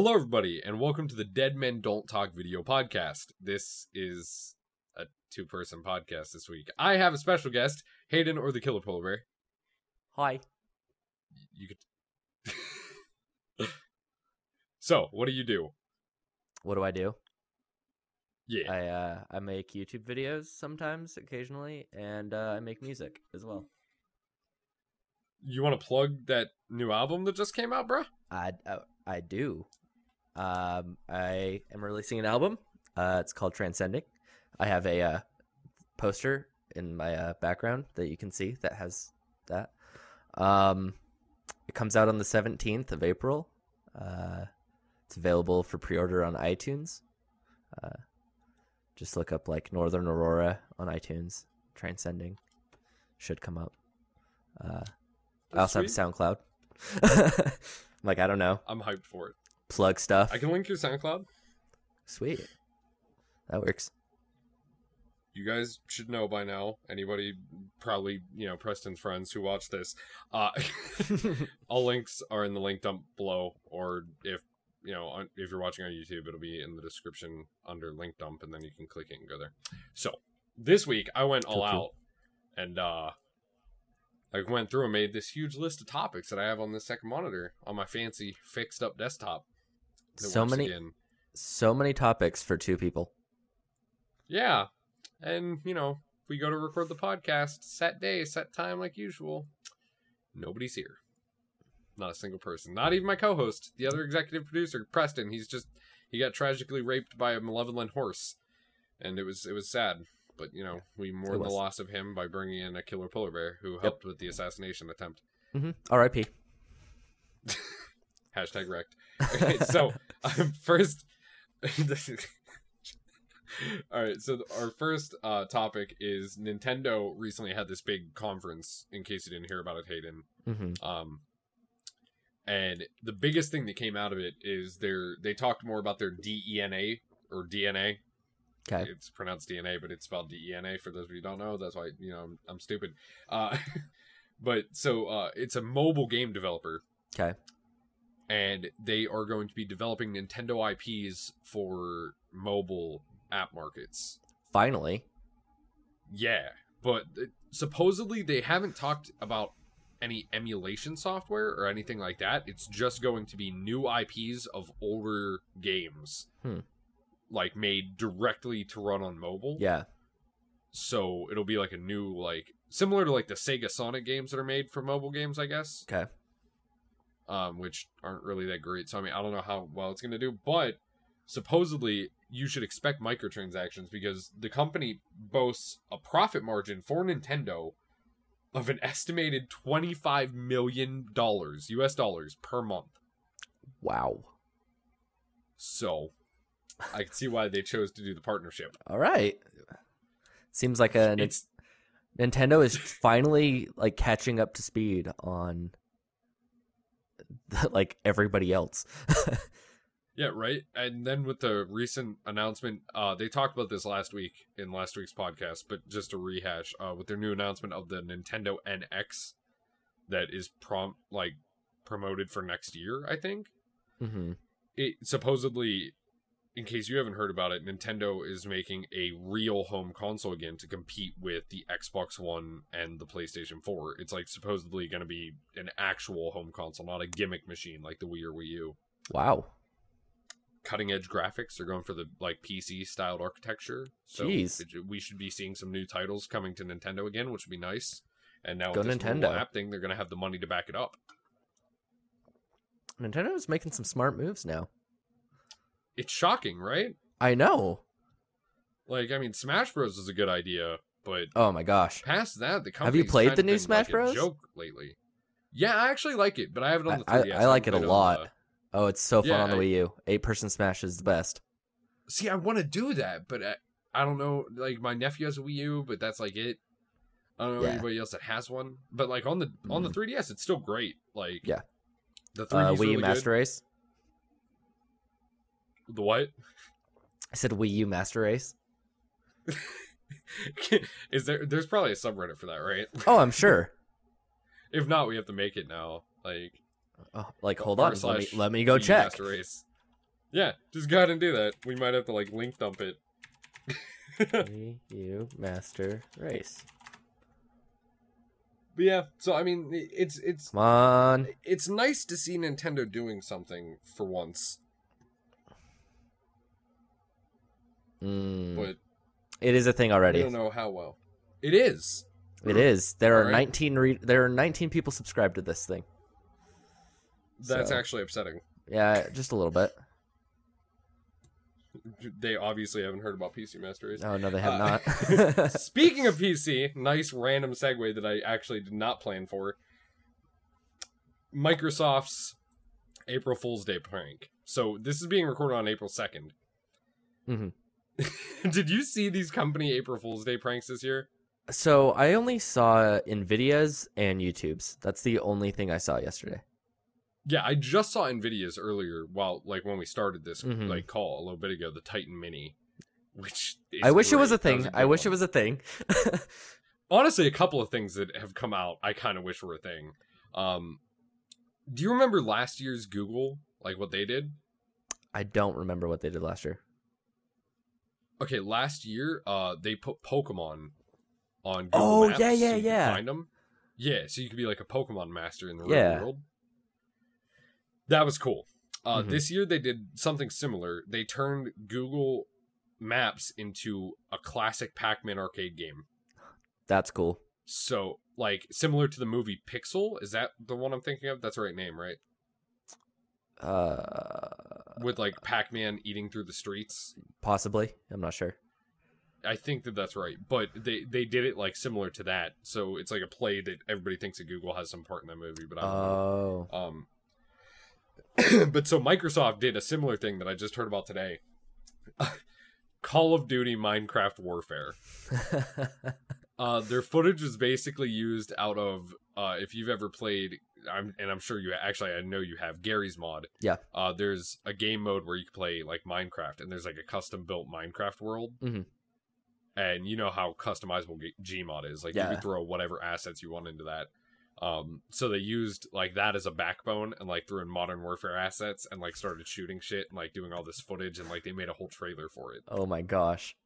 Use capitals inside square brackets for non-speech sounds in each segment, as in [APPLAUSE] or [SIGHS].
Hello, everybody, and welcome to the Dead Men Don't Talk video podcast. This is a two person podcast this week. I have a special guest, Hayden or the Killer Polar Bear. Hi. You could. [LAUGHS] so, what do you do? What do I do? Yeah. I uh I make YouTube videos sometimes, occasionally, and uh, I make music as well. You want to plug that new album that just came out, bruh? I I, I do. Um, I am releasing an album. Uh, it's called Transcending. I have a uh, poster in my uh, background that you can see that has that. Um, it comes out on the seventeenth of April. Uh, it's available for pre-order on iTunes. Uh, just look up like Northern Aurora on iTunes. Transcending should come up. Uh, I also That's have SoundCloud. [LAUGHS] like I don't know, I'm hyped for it. Plug stuff. I can link your SoundCloud. Sweet, that works. you guys should know by now anybody probably you know preston's friends who watch this uh [LAUGHS] all links are in the link dump below or if you know on, if you're watching on youtube it'll be in the description under link dump and then you can click it and go there so this week i went all Cool, cool. out and uh i went through and made this huge list of topics that i have on this second monitor on my fancy fixed up desktop So many- again. So many topics for two people. Yeah. And, you know, we go to record the podcast, set day, set time like usual. Nobody's here. Not a single person. Not even my co host, the other executive producer, Preston. He's just he got tragically raped by a malevolent horse. And it was it was sad. But, you know, we mourn the loss of him by bringing in a killer polar bear who helped with the assassination attempt. hmm R.I.P. [LAUGHS] Hashtag wrecked. Okay, [LAUGHS] so um, first, [LAUGHS] all right. So our first uh, topic is Nintendo recently had this big conference. In case you didn't hear about it, Hayden. hmm Um, and the biggest thing that came out of it is their they talked more about their DENA or DNA. Okay. It's pronounced DNA, but it's spelled DENA for those of you who don't know. That's why you know I'm, I'm stupid. Uh, [LAUGHS] but so uh, it's a mobile game developer Okay. And they are going to be developing Nintendo IPs for mobile app markets. Finally. Yeah, but supposedly they haven't talked about any emulation software or anything like that. It's just going to be new IPs of older games. Hmm. Like made directly to run on mobile. Yeah. So it'll be like a new like similar to like the Sega Sonic games that are made for mobile games, I guess. Okay. Um, which aren't really that great. So I mean, I don't know how well it's going to do, but supposedly you should expect microtransactions because the company boasts a profit margin for Nintendo of an estimated twenty-five million dollars U.S. dollars per month. Wow. So I can see why they chose to do the partnership. All right. Seems like a It's Nintendo is finally like catching up to speed on [LAUGHS] like everybody else. [LAUGHS] Yeah, right. And then with the recent announcement, uh, they talked about this last week in last week's podcast, but just to rehash, uh, with their new announcement of the Nintendo NX that is prom like promoted for next year, I think. hmm It supposedly, in case you haven't heard about it, Nintendo is making a real home console again to compete with the Xbox One and the PlayStation 4. It's like supposedly going to be an actual home console, not a gimmick machine like the Wii or Wii U Wow. cutting edge graphics. They're going for the like PC styled architecture. So Jeez. it- we should be seeing some new titles coming to Nintendo again, which would be nice. And now Go with this Nintendo. app thing, they're going to have the money to back it up. Nintendo is making some smart moves now. It's shocking, right? I know. Like, I mean, Smash Bros is a good idea, but Oh my gosh. past that, the have you played the new Smash like, a Bros? Joke lately. Yeah, I actually like it, but I have it on the I- 3DS. I like it a lot. the- Oh, it's so fun Yeah, on the I- Wii U. Eight person Smash is the best. See, I want to do that, but I, I don't know. Like, my nephew has a Wii U, but that's like it. I don't know Yeah. anybody else that has one, but like on the on the 3DS, it's still great. Like, Yeah. the 3DS Uh, Wii really U Master good. Race. The what? I said Wii U Master Race. [LAUGHS] Is there? There's probably a subreddit for that, right? Oh, I'm sure. [LAUGHS] If not, we have to make it now. Like, Oh, like, hold on. Let me, let me go Wii check. Master Race. Yeah, just go ahead and do that. We might have to like link dump it. [LAUGHS] Wii U Master Race. But yeah, so I mean, it's it's Come on. it's nice to see Nintendo doing something for once, Mm, but it is a thing already. I don't know how well. It is. It is. There are Alright. 19 re- there are 19 people subscribed to this thing. That's So- actually upsetting. Yeah, just a little bit. [LAUGHS] They obviously haven't heard about PC Master Race. Oh no, they have Uh, not. [LAUGHS] [LAUGHS] Speaking of PC, nice random segue that I actually did not plan for. Microsoft's April Fool's Day prank. So this is being recorded on April 2nd. Mhm. [LAUGHS] did you see these company April Fool's Day pranks this year? so I only saw Nvidia's and YouTube's. That's the only thing I saw yesterday. Yeah, I just saw Nvidia's earlier while like when we started this Mhm. like call a little bit ago, the Titan Mini. Which is I wish it was a great. Thing. a I wish one. it was a thing. [LAUGHS] honestly a couple of things that have come out i kind of wish were a thing um do you remember last year's google like what they did I don't remember what they did last year. Okay last year uh they put pokemon on google Oh, Maps yeah, yeah, so you could yeah. find them yeah so you could be like a pokemon master in the real Yeah. world that was cool uh Mhm. this year they did something similar they turned google maps into a classic pac-man arcade game That's cool. So, like, similar to the movie Pixel, is that the one I'm thinking of? That's the right name, right? Uh, With like Pac-Man eating through the streets. possibly. I'm not sure. I think that that's right, but they they did it like similar to that. So it's like a play that everybody thinks that Google has some part in that movie, but I don't know. Oh. Um, [CLEARS THROAT] but so Microsoft did a similar thing that I just heard about today. [LAUGHS] Call of Duty Minecraft Warfare. [LAUGHS] Uh, their footage was basically used out of uh, if you've ever played, I'm, and I'm sure you actually I know you have Garry's Mod. Yeah. Uh, there's a game mode where you can play like Minecraft, and there's like a custom built Minecraft world. Mhm. And you know how customizable G- Gmod is. Like you can throw whatever assets you want into that. Um, so they used like that as a backbone and like threw in Modern Warfare assets and like started shooting shit and like doing all this footage and like they made a whole trailer for it oh my gosh.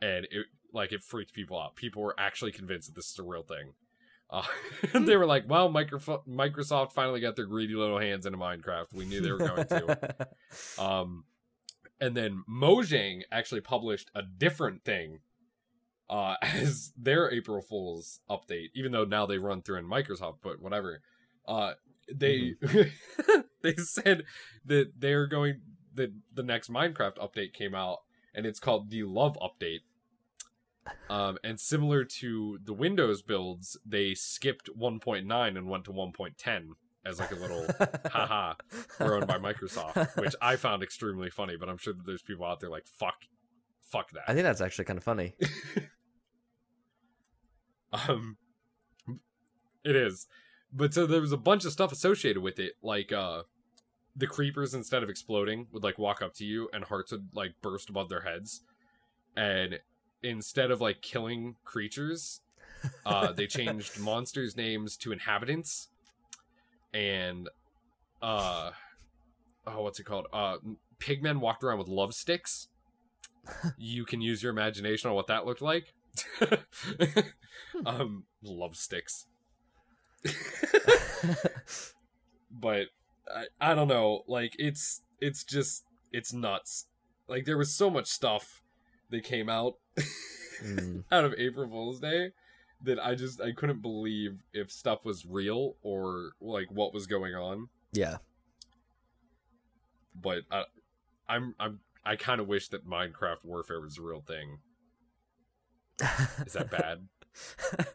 and it like it freaked people out. People were actually convinced that this is a real thing. Uh, [LAUGHS] they were like, "Well, Microsoft finally got their greedy little hands into Minecraft. We knew they were going to." [LAUGHS] um, and then Mojang actually published a different thing uh, [LAUGHS] as their April Fool's update, even though now they run through in Microsoft, but whatever. Uh, they they said that they're going that the next Minecraft update came out and it's called the Love Update. Um, and similar to the Windows builds, they skipped 1.9 and went to 1.10 as like a little [LAUGHS] haha we're by Microsoft, which I found extremely funny, but I'm sure that there's people out there like fuck fuck that. I think that's actually kind of funny. [LAUGHS] Um, it is, but so there was a bunch of stuff associated with it, like uh, the creepers instead of exploding would like walk up to you and hearts would like burst above their heads, and instead of like killing creatures, uh, they [LAUGHS] changed monsters' names to inhabitants, and uh, oh, what's it called? Uh, pigmen walked around with love sticks. you can use your imagination on what that looked like. [LAUGHS] um, love sticks. [LAUGHS] but I, I don't know. Like it's it's just it's nuts. Like there was so much stuff that came out Mm. [LAUGHS] out of April Fool's Day that I just I couldn't believe if stuff was real or like what was going on. Yeah. But I, I'm I'm I kind of wish that Minecraft Warfare was a real thing. Is that bad? [LAUGHS]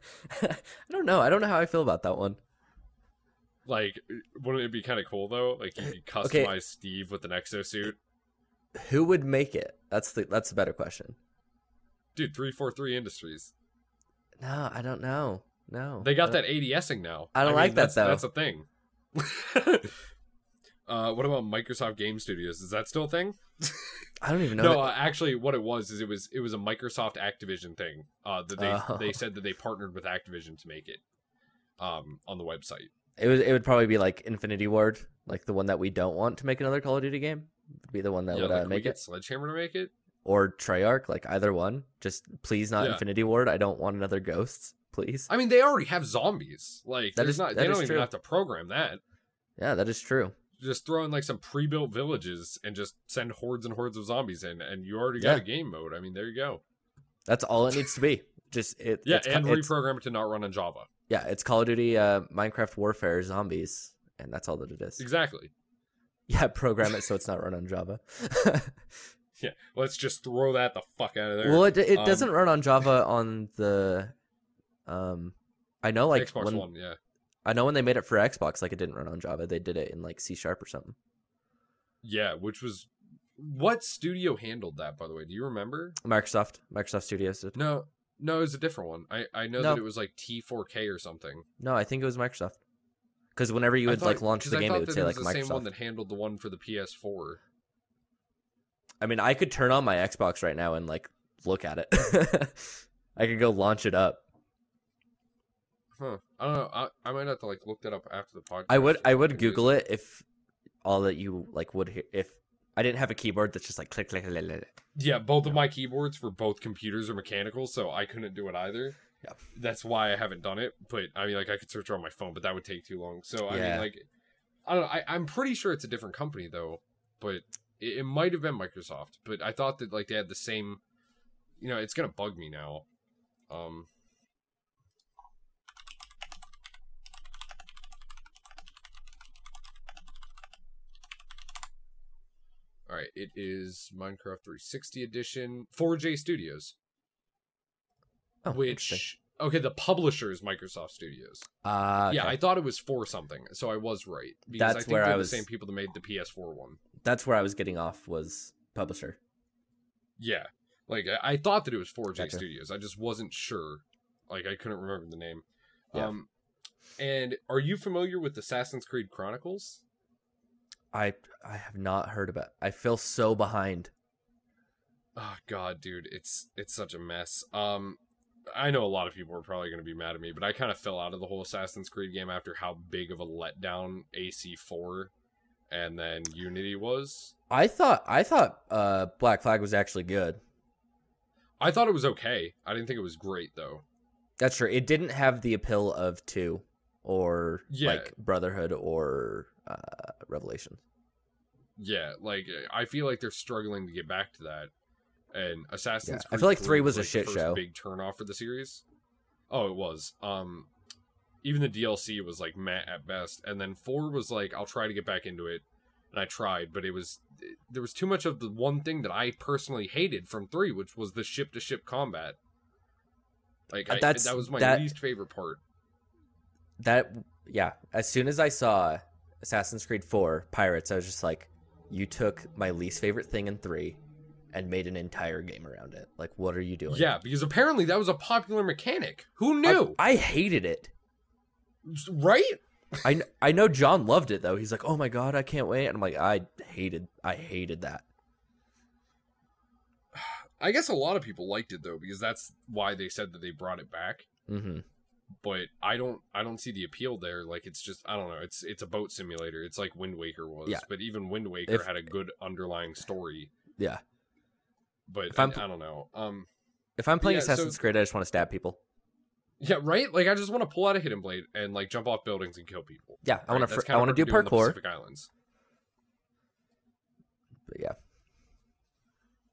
I don't know. I don't know how I feel about that one. Like, wouldn't it be kind of cool though? Like you could customize [LAUGHS] Okay. Steve with an exosuit. Who would make it? That's the that's a better question. Dude, three four three Industries. No, I don't know. No. They got that ADSing now. I don't like that, that's, though. That's a thing. [LAUGHS] uh, what about Microsoft Game Studios? Is that still a thing? I don't even [LAUGHS] know. No, uh, actually, what it was is it was it was a Microsoft Activision thing. Uh, that they Oh. they said that they partnered with Activision to make it. Um, on the website. It would it would probably be like Infinity Ward, like the one that we don't want to make another Call of Duty game. would be the one that yeah, would like, uh, we make get it, Sledgehammer to make it. Or Treyarch, like either one. Just please not Yeah. Infinity Ward. I don't want another Ghosts, please. I mean, they already have zombies. Like, That is- not. that They is don't even have to program that. Yeah, that is true. Just throw in like some pre-built villages and just send hordes and hordes of zombies in, and you already got Yeah. a game mode. I mean, there you go. That's all it needs to be. [LAUGHS] Just it. Yeah, it's, and it's, reprogram it to not run on Java. yeah, it's Call of Duty, uh, Minecraft Warfare Zombies, and that's all that it is. Exactly. [LAUGHS] Yeah, program it so it's not run on Java. [LAUGHS] [LAUGHS] Yeah. Let's just throw that the fuck out of there. well, it it Um, doesn't run on Java on the, um, I know like Xbox when One, yeah. I know when they made it for Xbox, like it didn't run on Java. They did it in like C sharp or something. Yeah, which was what studio handled that, by the way? Do you remember? Microsoft, Microsoft Studios did. No, no, it was a different one. I I know No. that it was like T4K or something. No, I think it was Microsoft. Because whenever you would thought- like launch the I game, it would say like was the same one that handled the one for the PS4. I mean, I could turn on my Xbox right now and like look at it. [LAUGHS] I could go launch it up. Huh. I don't know. I, I might have to like look that up after the podcast. I would I would Google it if all that you like would hear if I didn't have a keyboard that's just like click click click. click. Yeah, both of my keyboards for both computers are mechanical, so I couldn't do it either. Yeah. That's why I haven't done it. But I mean, like, I could search on my phone, but that would take too long. So I Yeah. mean, like, I don't know. I, I'm pretty sure it's a different company though, but it, it might have been Microsoft. But I thought that like they had the same. You know, it's gonna bug me now. Um. All right, it is Minecraft 360 edition, 4J Studios, Oh, which okay, the publisher is Microsoft Studios. Uh, Yeah. I thought it was for something, so I was right because I think where they're I the same people that made the PS4 one. That's where I was getting off was publisher. Yeah, like I, I thought that it was 4J Gotcha. Studios. I just wasn't sure. Like I couldn't remember the name. Yeah. Um, and are you familiar with Assassin's Creed Chronicles? I I have not heard about. I feel so behind. Oh god, dude, it's it's such a mess. Um I know a lot of people are probably going to be mad at me, but I kind of fell out of the whole Assassin's Creed game after how big of a letdown AC4 and then Unity was. I thought I thought uh Black Flag was actually good. I thought it was okay. I didn't think it was great though. That's true. It didn't have the appeal of two or Yeah. like Brotherhood or uh Revelation. Yeah, like I feel like they're struggling to get back to that. And Assassin's Yeah, I feel like three was a like, the shit show. Big turnoff for the series. Oh, it was. Um even the DLC was like meh at best, and then 4 was like I'll try to get back into it. And I tried, but it was there was too much of the one thing that I personally hated from 3, which was the ship to ship combat. Like Uh, I, that's- that was my that- least favorite part. That yeah, as soon as I saw Assassin's Creed 4 Pirates, I was just like you took my least favorite thing in 3 and made an entire game around it. Like what are you doing? Yeah, because apparently that was a popular mechanic. Who I- knew? I hated it. Right? I I know John loved it though. He's like, "Oh my god, I can't wait." And I'm like, "I hated I hated that." I guess a lot of people liked it though because that's why they said that they brought it back. Mhm. But I don't I don't see the appeal there. Like it's just I don't know. It's it's a boat simulator. It's like Wind Waker was. Yeah. But even Wind Waker If- had a good underlying story. Yeah. But If I, I'm- I don't know. Um If I'm playing Yeah, so- Assassin's Creed, I just want to stab people. Yeah, right? Like I just want to pull out a hidden blade and like jump off buildings and kill people. Yeah, I want Right? to That's I want to do we're doing in the parkour. Pacific Islands. But yeah.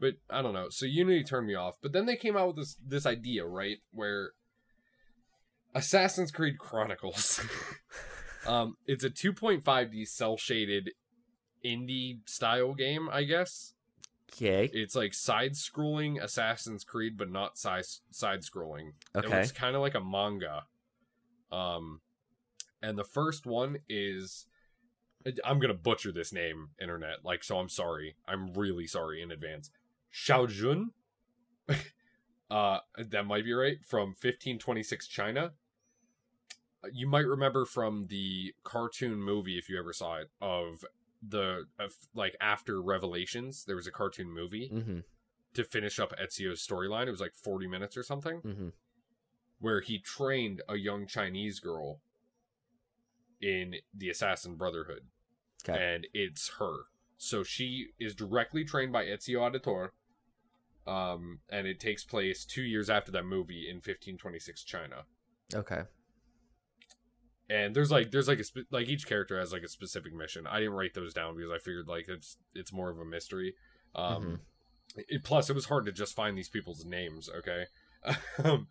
But I don't know. So Unity turned me off. But then they came out with this this idea, right, where Assassin's Creed Chronicles. [LAUGHS] um, it's a 2.5D cell shaded indie style game, I guess. Okay. It's like side scrolling Assassin's Creed, but not side side scrolling. It Okay. looks kind of like a manga. Um, and the first one is. I'm gonna butcher this name, internet. Like, so I'm sorry. I'm really sorry in advance. Shao Jun. [LAUGHS] uh, that might be right. From 1526 China. Uh, You might remember from the cartoon movie, if you ever saw it, of the of, like after Revelations. There was a cartoon movie Mhm. to finish up Ezio's storyline. It was like 40 minutes or something, Mhm. where he trained a young Chinese girl in the Assassin Brotherhood Okay. and it's her. So she is directly trained by Ezio Auditore. Um, and it takes place two years after that movie in 1526 China. Okay. And there's like there's like a spe- like each character has like a specific mission. I didn't write those down because I figured like it's it's more of a mystery. Um, it, plus it was hard to just find these people's names. Okay. [LAUGHS] um,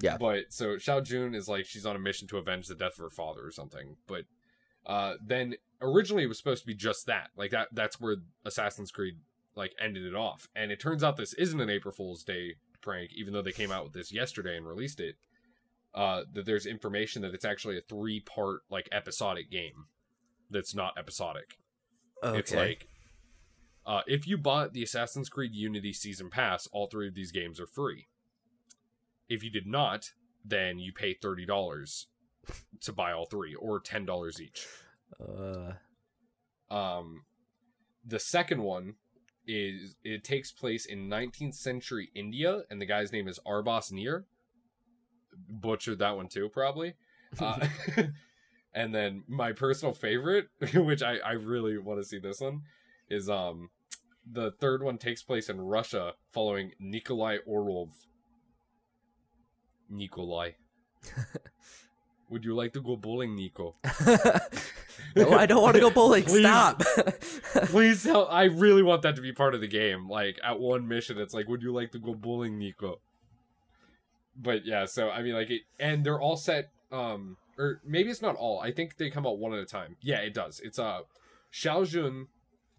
Yeah. But so Shao Jun is like she's on a mission to avenge the death of her father or something. But uh, then originally it was supposed to be just that. Like that that's where Assassin's Creed like ended it off. And it turns out this isn't an April Fool's Day prank, even though they came out with this yesterday and released it. Uh, that there's information that it's actually a three part like episodic game that's not episodic. Okay. It's like uh, if you bought the Assassin's Creed Unity season pass, all three of these games are free. If you did not, then you pay thirty dollars to buy all three, or ten dollars each. uh, Um, the second one is it takes place in 19th century India, and the guy's name is Arbaaz Mir. Butchered that one too, probably. [LAUGHS] Uh, [LAUGHS] and then my personal favorite, [LAUGHS] which I, I really want to see this one, is um the third one takes place in Russia following Nikolai Orlov. Nikolai. Would you like to go bowling, Nico? no, I don't want to go bowling. Please. Stop. Please tell. I really want that to be part of the game. Like at one mission, it's like, "Would you like to go bowling, Nico?" But yeah, so I mean, like, it, and they're all set. Um, or maybe it's not all. I think they come out one at a time. Yeah, it does. It's uh, Shao Jun,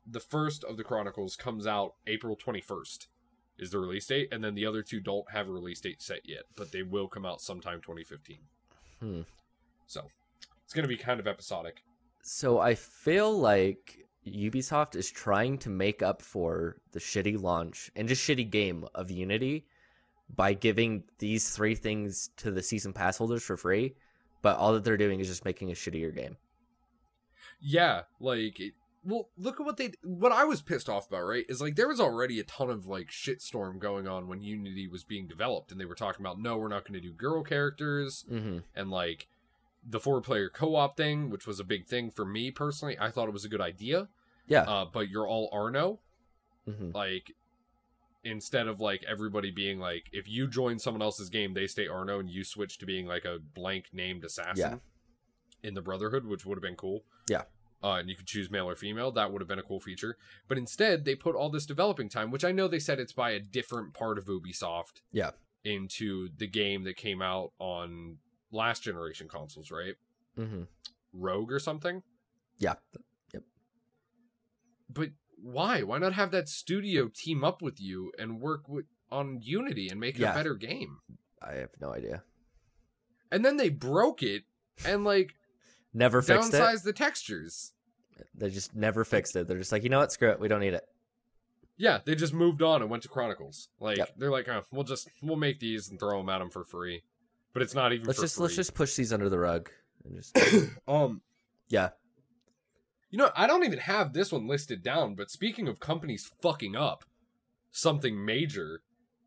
the first of the Chronicles, comes out April twenty first, is the release date, and then the other two don't have a release date set yet, but they will come out sometime twenty fifteen. Hmm. So it's gonna be kind of episodic. So I feel like Ubisoft is trying to make up for the shitty launch and just shitty game of Unity by giving these three things to the season pass holders for free, but all that they're doing is just making a shittier game. Yeah, like well, look at what they what I was pissed off about, right? Is like there was already a ton of like shitstorm going on when Unity was being developed and they were talking about no, we're not going to do girl characters Mm-hmm. and like the four player co-op thing, which was a big thing for me personally. I thought it was a good idea. Yeah. Uh, but you're all Arno, Mm-hmm. like instead of like everybody being like if you join someone else's game, they stay Arno and you switch to being like a blank named assassin Yeah. in the Brotherhood, which would have been cool. Yeah. Uh, and you could choose male or female. That would have been a cool feature. But instead, they put all this developing time, which I know they said it's by a different part of Ubisoft. Yeah. Into the game that came out on last generation consoles, right? Mm-hmm. Rogue or something. Yeah. Yep. But why? Why not have that studio team up with you and work with on Unity and make Yeah. a better game? I have no idea. And then they broke it and like Never fixed it. downsized the textures. They just never fixed it. They're just like, you know what? Screw it. We don't need it. Yeah, they just moved on and went to Chronicles. Like Yep. they're like, oh, we'll just we'll make these and throw them at them for free. But it's not even. Let's for just let's just push these under the rug and just [COUGHS] [COUGHS] um. yeah. You know, I don't even have this one listed down. But speaking of companies fucking up something major,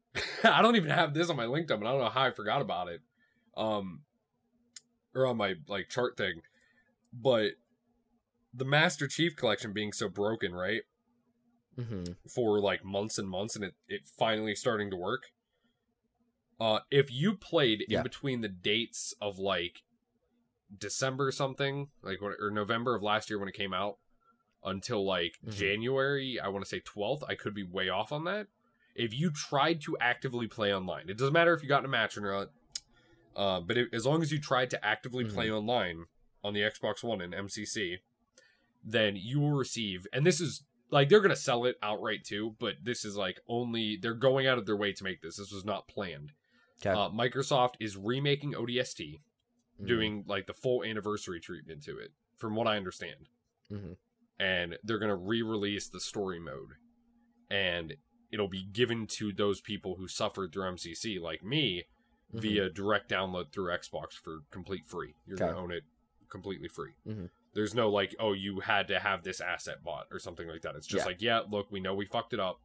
[LAUGHS] I don't even have this on my LinkedIn. But I don't know how I forgot about it. Um, or on my like chart thing, but the Master Chief collection being so broken, right? Mm-hmm. for like months and months and it, it finally starting to work. Uh if you played Yeah. in between the dates of like December something, like when, or November of last year when it came out until like Mhm. January, I want to say 12th, I could be way off on that. If you tried to actively play online, it doesn't matter if you got in a match or not. Uh, but it, as long as you tried to actively play online on the Xbox One and MCC, then you will receive, and this is like they're gonna sell it outright too, but this is like only they're going out of their way to make this. This was not planned. Okay. Uh, Microsoft is remaking ODST, Mm-hmm. doing like the full anniversary treatment to it, from what I understand. Mhm. And they're gonna re-release the story mode, and it'll be given to those people who suffered through MCC, like me, Mhm. via direct download through Xbox for complete free. You're Okay. gonna own it completely free. Mhm. There's no like, oh, you had to have this asset bought or something like that. It's just Yeah. like, yeah, look, we know we fucked it up.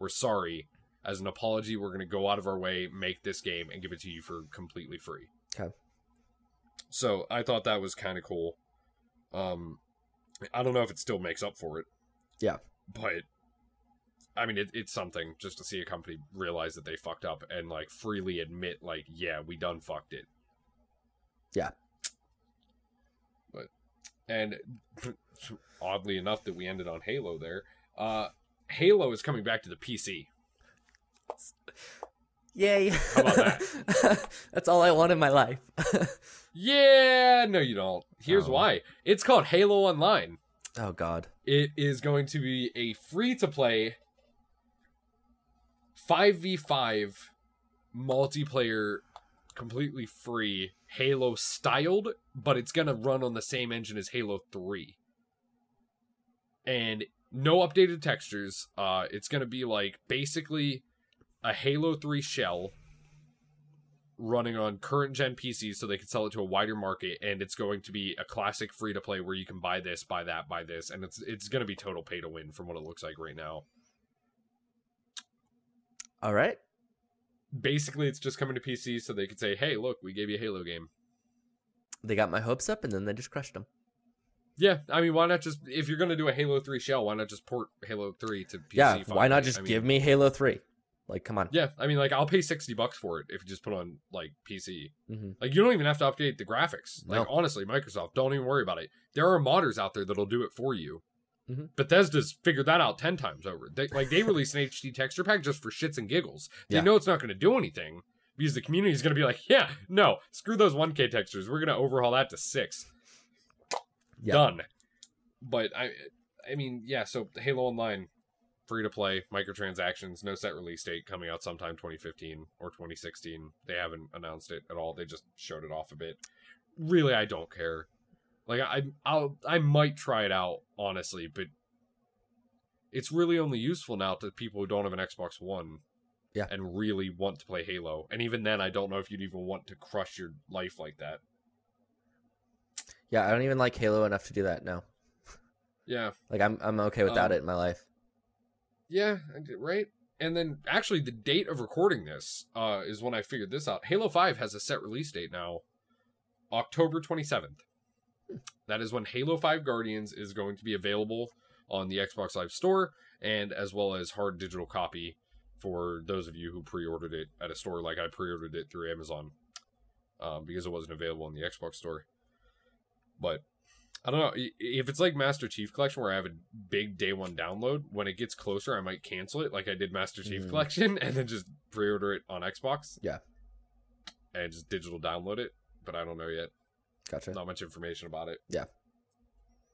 We're sorry. As an apology, we're gonna go out of our way, make this game, and give it to you for completely free. Okay. So I thought that was kind of cool. Um, I don't know if it still makes up for it. Yeah. But I mean, it, it's something just to see a company realize that they fucked up and like freely admit, like, yeah, we done fucked it. Yeah. But and [LAUGHS] oddly enough, that we ended on Halo there. Uh, Halo is coming back to the PC. [LAUGHS] Yay! How about that? [LAUGHS] That's all I want in my life. [LAUGHS] Yeah, no, you don't. Here's Oh. why. It's called Halo Online. oh God. It is going to be a free to play 5v5 multiplayer, completely free Halo styled, but it's going to run on the same engine as Halo 3. And no updated textures. Uh, it's going to be like basically a Halo 3 shell running on current gen PCs so they can sell it to a wider market and it's going to be a classic free to play where you can buy this, buy that, buy this and it's it's going to be total pay to win from what it looks like right now. All right. Basically it's just coming to PC so they could say, "Hey, look, we gave you a Halo game." They got my hopes up, and then they just crushed them. Yeah, I mean, why not just if you're going to do a Halo 3 shell, why not just port Halo 3 to PC? yeah. Why not just I mean, give me Halo Three? Like, come on. Yeah, I mean like I'll pay 60 bucks for it if you just put on like PC. hmm Like you don't even have to update the graphics. Like No. honestly, Microsoft, don't even worry about it. There are modders out there that'll do it for you. Mhm. Bethesda's figured that out ten times over. They, like they released an [LAUGHS] HD texture pack just for shits and giggles. They Yeah. know it's not going to do anything because the community is going to be like, yeah, no, screw those 1K textures. We're going to overhaul that to six. Yeah. Done. But I, I mean, yeah. So Halo Online, free to play, microtransactions, no set release date, coming out sometime 2015 or 2016. They haven't announced it at all. They just showed it off a bit. Really, I don't care. Like I, I'll, I might try it out honestly, but it's really only useful now to people who don't have an Xbox One. Yeah. And really want to play Halo. And even then, I don't know if you'd even want to crush your life like that. Yeah, I don't even like Halo enough to do that. No. Yeah. Like, I'm I'm okay without Um, it in my life. Yeah, right. And then actually, the date of recording this uh, is when I figured this out. Halo Five has a set release date now, October twenty seventh. That is when Halo Five Guardians is going to be available on the Xbox Live Store, and as well as hard digital copy for those of you who pre-ordered it at a store like I pre-ordered it through Amazon, um, because it wasn't available in the Xbox Store. But I don't know if it's like Master Chief Collection where I have a big day one download. When it gets closer, I might cancel it, like I did Master Chief Mm. Collection, [LAUGHS] and then just pre-order it on Xbox. Yeah. and just digital download it. But I don't know yet. Gotcha. Not much information about it. Yeah.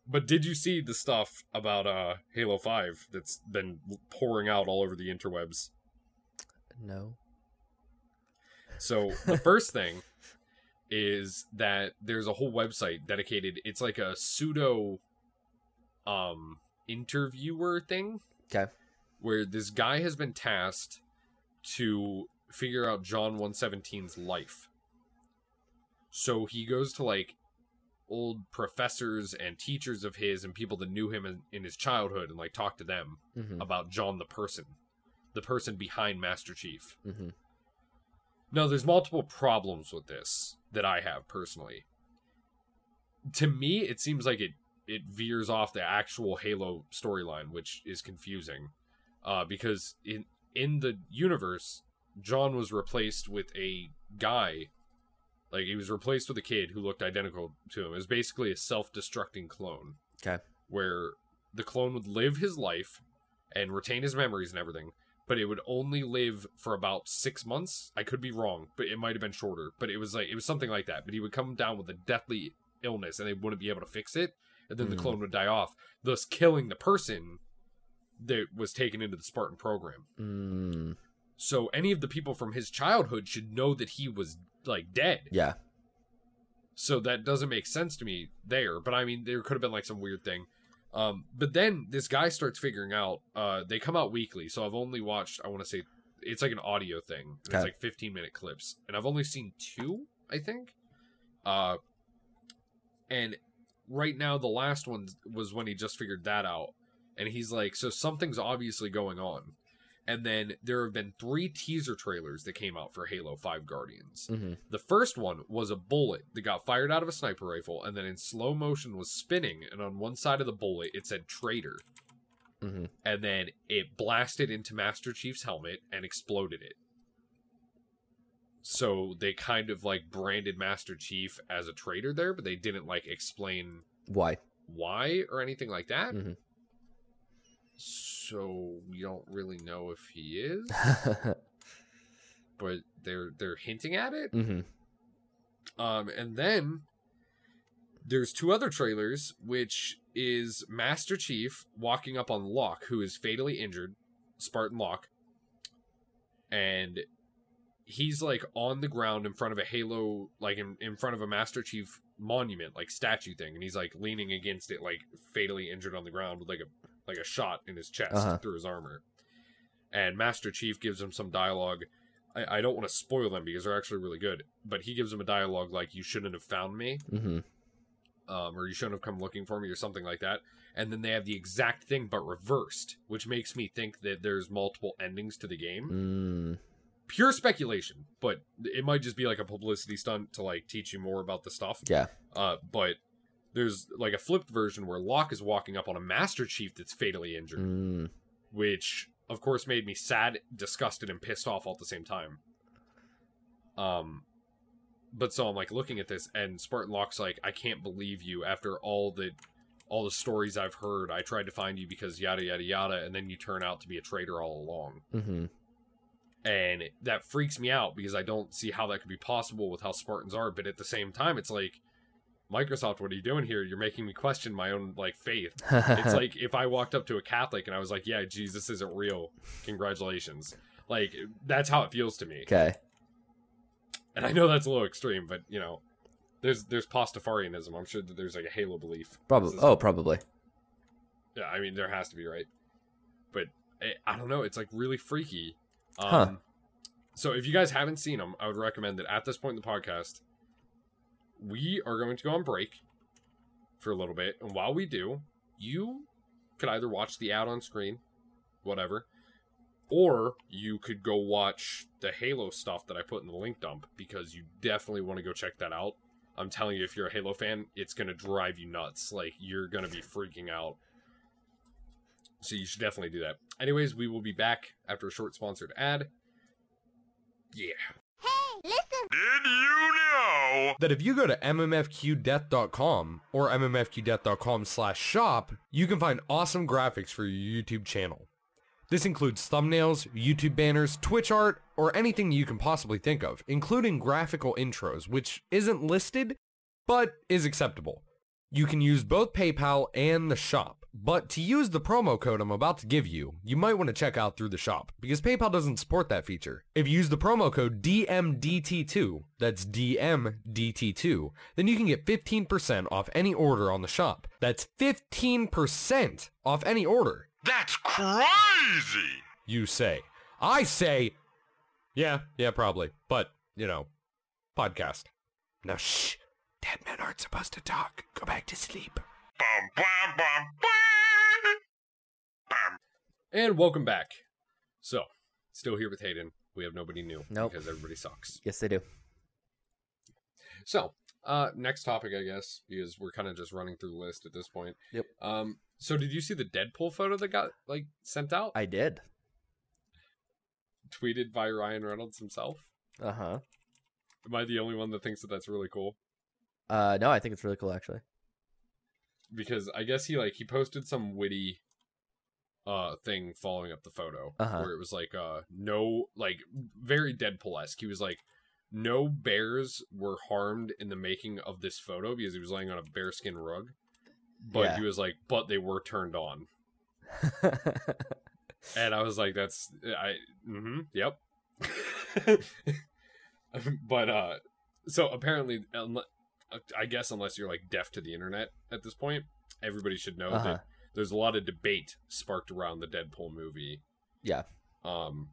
But did you see the stuff about uh Halo Five that's been pouring out all over the interwebs? No. So the [LAUGHS] first thing is that there's a whole website dedicated. It's like a pseudo um interviewer thing. Okay. Where this guy has been tasked to figure out John 117's life. So he goes to like old professors and teachers of his and people that knew him in, in his childhood and like talk to them hmm about John the person, the person behind Master Chief. hmm No, there's multiple problems with this that I have personally. To me, it seems like it it veers off the actual Halo storyline, which is confusing. Uh, because in in the universe, John was replaced with a guy, like he was replaced with a kid who looked identical to him. It was basically a self-destructing clone. Okay. Where the clone would live his life and retain his memories and everything, but it would only live for about six months. I could be wrong, but it might have been shorter. But it was like it was something like that. But he would come down with a deathly illness, and they wouldn't be able to fix it, and then the Hmm. clone would die off, thus killing the person that was taken into the Spartan program. Mm, So any of the people from his childhood should know that he was like dead. yeah. So that doesn't make sense to me there. But I mean, there could have been like some weird thing. Um, but then this guy starts figuring out. Uh, they come out weekly, so I've only watched. I want to say it's like an audio thing. It's like 15 minute clips, and I've only seen two, I think. Uh, and right now the last one was when he just figured that out, and he's like, so something's obviously going on. And then there have been three teaser trailers that came out for Halo 5 Guardians. hmm The first one was a bullet that got fired out of a sniper rifle and then in slow motion was spinning, and on one side of the bullet it said traitor. hmm and then it blasted into Master Chief's helmet and exploded it. So they kind of like branded Master Chief as a traitor there, but they didn't like explain Why? why or anything like that. Mhm. So we don't really know if he is, [LAUGHS] but they're they're hinting at it. hmm Um, and then there's two other trailers, which is Master Chief walking up on Locke, who is fatally injured, Spartan Locke, and he's like on the ground in front of a Halo, like in, in front of a Master Chief monument, like statue thing, and he's like leaning against it, like fatally injured on the ground with like a like a shot in his chest Uh-huh. through his armor. And Master Chief gives him some dialogue I, I don't want to spoil them because they're actually really good. But he gives him a dialogue like "You shouldn't have found me," hmm um, or "You shouldn't have come looking for me," or something like that. And then they have the exact thing but reversed, which makes me think that there's multiple endings to the game. Mm. Pure speculation, but it might just be like a publicity stunt to like teach you more about the stuff. Yeah. Uh, but there's like a flipped version where Locke is walking up on a Master Chief that's fatally injured Mm. which of course made me sad, disgusted, and pissed off all at the same time. Um, but so I'm like looking at this, and Spartan Locke's like, "I can't believe you after all the all the stories I've heard. I tried to find you because yada yada yada, and then you turn out to be a traitor all along." hmm And that freaks me out because I don't see how that could be possible with how Spartans are. But at the same time, it's like, Microsoft, what are you doing here? You're making me question my own like faith [LAUGHS] it's like if I walked up to a Catholic and I was like, "Yeah, Jesus isn't real. Congratulations." Like that's how it feels to me. okay. And I know that's a little extreme, but you know, there's there's Pastafarianism. I'm sure that there's like a Halo belief. Probably. Oh, probably. yeah. I mean, there has to be, right? But I, I don't know. It's like really freaky. Um, Huh. So if you guys haven't seen them, I would recommend that at this point in the podcast, we are going to go on break for a little bit, and while we do, you could either watch the ad on screen, whatever, or you could go watch the Halo stuff that I put in the link dump because you definitely want to go check that out. I'm telling you, if you're a Halo fan, it's gonna drive you nuts. Like you're gonna be freaking out. So you should definitely do that. Anyways, we will be back after a short sponsored ad. Yeah. Did you know that if you go to mmfqdeath.com or mmfqdeath.com slash shop, you can find awesome graphics for your YouTube channel. This includes thumbnails, YouTube banners, Twitch art, or anything you can possibly think of, including graphical intros, which isn't listed, but is acceptable. You can use both PayPal and the shop, but to use the promo code I'm about to give you, you might want to check out through the shop, because PayPal doesn't support that feature. If you use the promo code DMDT2, that's DMDT2, then you can get 15% off any order on the shop. That's 15% off any order. That's crazy! You say. I say, yeah, yeah, probably, but, you know, podcast. Now, shh. Dead men aren't supposed to talk. Go back to sleep. And welcome back. So, still here with Hayden. We have nobody new Nope. because everybody sucks. Yes, they do. So, uh, next topic, I guess, because we're kind of just running through the list at this point. Yep. Um, so did you see the Deadpool photo that got like sent out, I did. tweeted by Ryan Reynolds himself? Uh huh. Am I the only one that thinks that that's really cool? Uh, no, I think it's really cool actually. Because I guess he like he posted some witty uh thing following up the photo Uh-huh. where it was like uh no like very Deadpool esque. He was like no bears were harmed in the making of this photo because he was laying on a bearskin rug. But Yeah. he was like, but they were turned on. [LAUGHS] And I was like, that's I mm-hmm, yep. [LAUGHS] [LAUGHS] but uh so apparently unle- I guess unless you're like deaf to the internet at this point, everybody should know Uh-huh. that there's a lot of debate sparked around the Deadpool movie. yeah, Um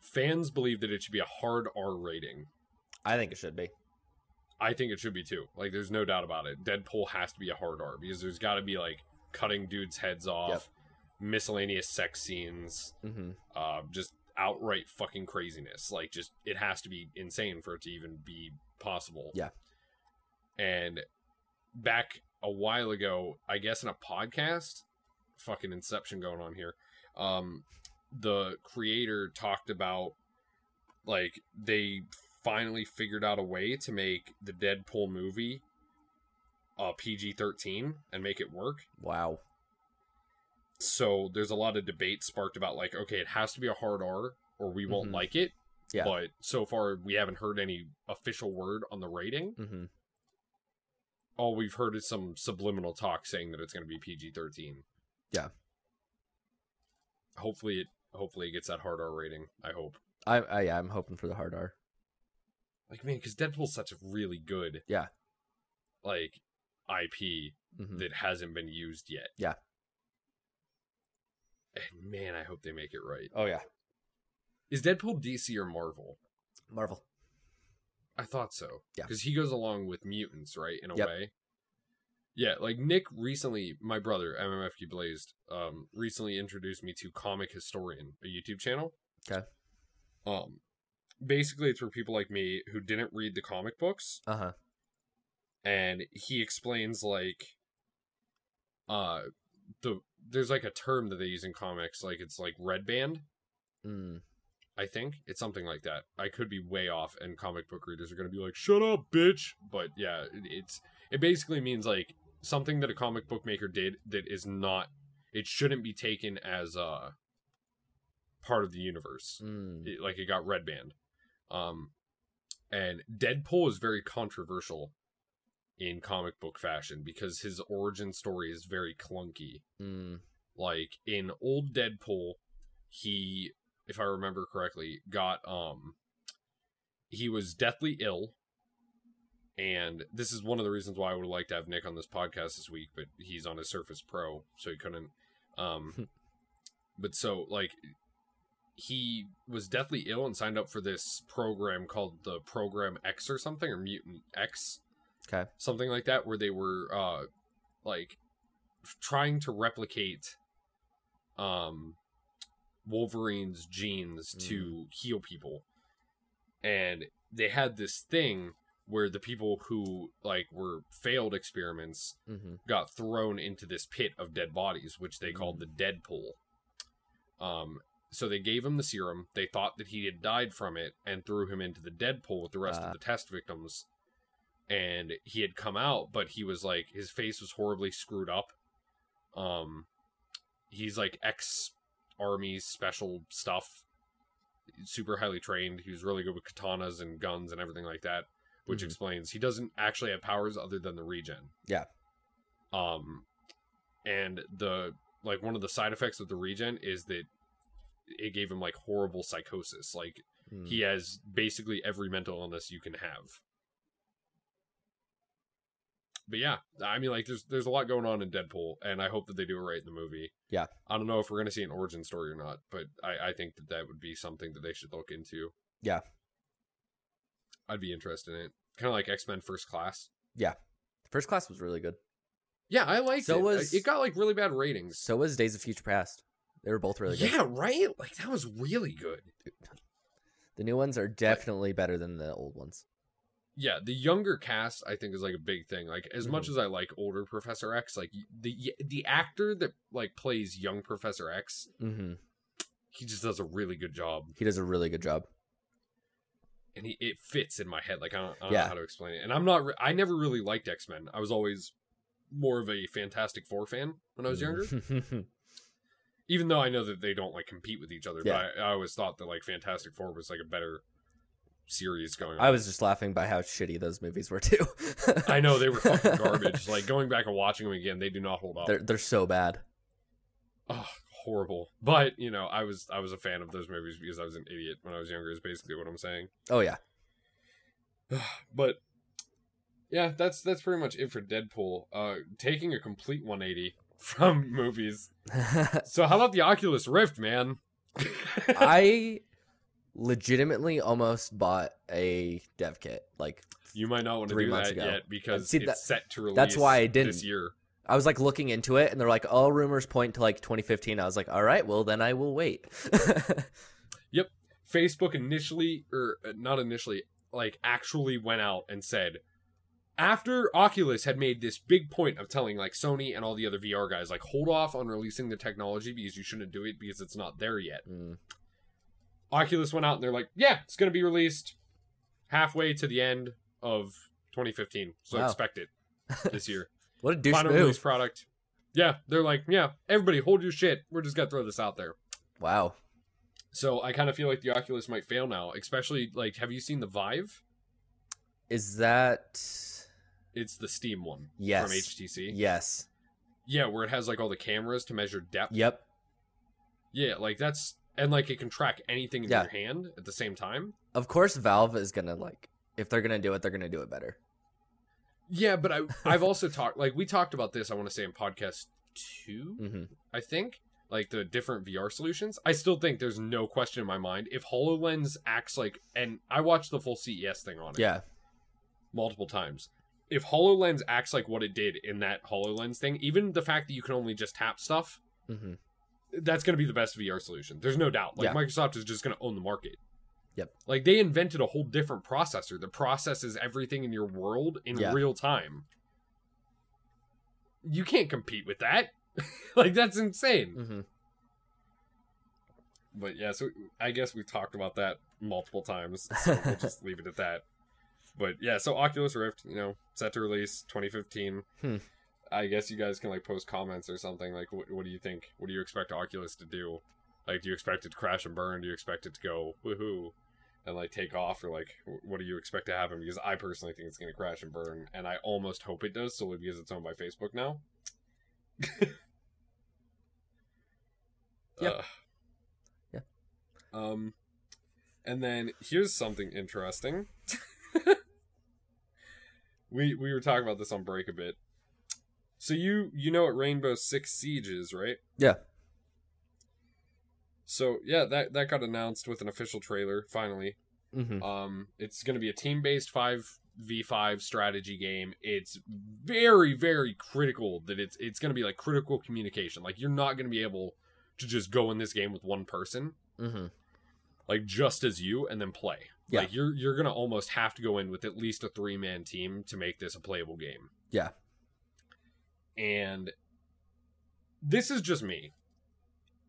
fans believe that it should be a hard R rating. I think it should be. I think it should be too. Like there's no doubt about it. Deadpool has to be a hard R because there's got to be like cutting dudes heads off, Yep. miscellaneous sex scenes, hmm uh, just outright fucking craziness. Like, just it has to be insane for it to even be possible. Yeah. And back a while ago, I guess in a podcast, fucking inception going on here. Um, the creator talked about like they finally figured out a way to make the Deadpool movie uh PG thirteen and make it work. Wow. So there's a lot of debate sparked about like, okay, it has to be a hard R or we won't Mhm. like it. Yeah. But so far we haven't heard any official word on the rating. hmm All we've heard is some subliminal talk saying that it's going to be PG thirteen. Yeah. Hopefully it hopefully it gets that hard R rating. I hope. I, I yeah, I'm hoping for the hard R. Like man, because Deadpool's such a really good Yeah. like IP hmm that hasn't been used yet. Yeah. And man, I hope they make it right. Oh yeah. Is Deadpool DC or Marvel? Marvel. I thought so. Yeah. Because he goes along with mutants, right? In a Yep. way. Yeah, like Nick recently, my brother, MMFQ Blazed, um, recently introduced me to Comicstorian, a YouTube channel. Okay. Um, basically, it's for people like me who didn't read the comic books, Uh huh. and he explains like, uh, the there's like a term that they use in comics, like it's like retcon. Mm. I think it's something like that. I could be way off, and comic book readers are going to be like, "Shut up, bitch!" But yeah, it, it's it basically means like something that a comic book maker did that is not. It shouldn't be taken as uh part of the universe. Mm. It- like it got red band. Um, and Deadpool is very controversial in comic book fashion because his origin story is very clunky Mm. like in old deadpool he if i remember correctly got um he was deathly ill and this is one of the reasons why i would like to have nick on this podcast this week but he's on his surface pro so he couldn't um [LAUGHS] but so like he was deathly ill and signed up for this program called the program x or something or mutant x Okay. something like that where they were uh like trying to replicate um Wolverine's genes to heal people. And they had this thing where the people who like were failed experiments hmm got thrown into this pit of dead bodies, which they called the Deadpool. Um, so they gave him the serum. They thought that he had died from it and threw him into the Deadpool with the rest Ah. of the test victims. And he had come out, but he was like his face was horribly screwed up. Um, he's like ex army special stuff, super highly trained. He was really good with katanas and guns and everything like that, which Mhm. explains he doesn't actually have powers other than the regen. Yeah. Um, and the like one of the side effects of the regen is that it gave him like horrible psychosis. Like Mm. he has basically every mental illness you can have. But yeah, I mean, like, there's there's a lot going on in Deadpool, and I hope that they do it right in the movie. Yeah. I don't know if we're gonna see an origin story or not, but I I think that that would be something that they should look into. Yeah. I'd be interested in it. Kind of like X Men First Class. Yeah, First class was really good. Yeah, I liked So it. was- It got like really bad ratings. So was Days of Future Past. They were both really good. yeah, right. Like that was really good. The new ones are definitely better than the old ones. Yeah the younger cast i think is like a big thing like as much Mhm. as i like older professor x like the the actor that like plays young professor x hmm he just does a really good job He does a really good job. and he it fits in my head like i don't, I don't Yeah. know how to explain it and i'm not re- i never really liked x-men i was always more of a fantastic four fan when i was younger Mhm. [LAUGHS] even though i know that they don't like compete with each other Yeah. but I, I always thought that like fantastic four was like a better series going on I was just laughing by how shitty those movies were too. [LAUGHS] i know they were fucking [LAUGHS] garbage like going back and watching them again they do not hold up they're they're so bad. oh, horrible. But you know, I was I was a fan of those movies because I was an idiot when I was younger. Is basically what I'm saying. Oh yeah. [SIGHS] But yeah, that's that's pretty much it for Deadpool. Uh, taking a complete 180 [LAUGHS] from movies. So how about the Oculus Rift, man? I legitimately almost bought a dev kit. Like you might not want to do that ago. yet because See, it's that- set to release. that's why I didn't. this year. I was like looking into it and they're like all rumors point to like 2015. I was like, "All right, well then I will wait." [LAUGHS] Yep, Facebook initially, or uh, not initially, like actually went out and said, after Oculus had made this big point of telling like Sony and all the other VR guys like hold off on releasing the technology because you shouldn't do it because it's not there yet. Mm. Oculus went out and they're like, yeah, it's going to be released halfway to the end of 2015. So Wow. expect it this year. [LAUGHS] What a douche Final release product. Yeah, they're like, yeah, everybody hold your shit. We're just going to throw this out there. Wow. So I kind of feel like the Oculus might fail now, especially like have you seen the Vive? Is that It's the Steam one yes? from HTC. Yes. Yeah, where it has like all the cameras to measure depth. Yep. Yeah, like that's and like it can track anything in Yeah. your hand at the same time. Of course, Valve is gonna like if they're gonna do it, they're gonna do it better. Yeah, but I [LAUGHS] I've also talked like we talked about this. I want to say in podcast 2 hmm I think like the different VR solutions. I still think there's no question in my mind if Hololens acts like and I watched the full CES thing on it Yeah. multiple times. If HoloLens acts like what it did in that HoloLens thing, even the fact that you can only just tap stuff, hmm that's going to be the best VR solution. There's no doubt. Like Yeah. Microsoft is just going to own the market. Yep. Like they invented a whole different processor that processes everything in your world in Yeah. real time. You can't compete with that. [LAUGHS] like that's insane. Mm-hmm. But yeah, so I guess we've talked about that multiple times. So we'll [LAUGHS] just leave it at that. But yeah, so Oculus Rift, you know, set to release 2015. Hmm. I guess you guys can like post comments or something. Like, what, what do you think? What do you expect Oculus to do? Like, do you expect it to crash and burn? Do you expect it to go woohoo and like take off, or like, what do you expect to happen? Because I personally think it's going to crash and burn, and I almost hope it does, solely because it's owned by Facebook now. [LAUGHS] Yeah. Ugh. Yeah. Um, and then here's something interesting. [LAUGHS] we we were talking about this on break a bit. So you you know what Rainbow Six Siege is, right? Yeah. So yeah, that that got announced with an official trailer finally. hmm Um, it's going to be a team-based five v five strategy game. It's very very critical that it's it's going to be like critical communication. Like you're not going to be able to just go in this game with one person, hmm like just as you, and then play. Yeah. Like you're you're going to almost have to go in with at least a three man team to make this a playable game. Yeah. And this is just me.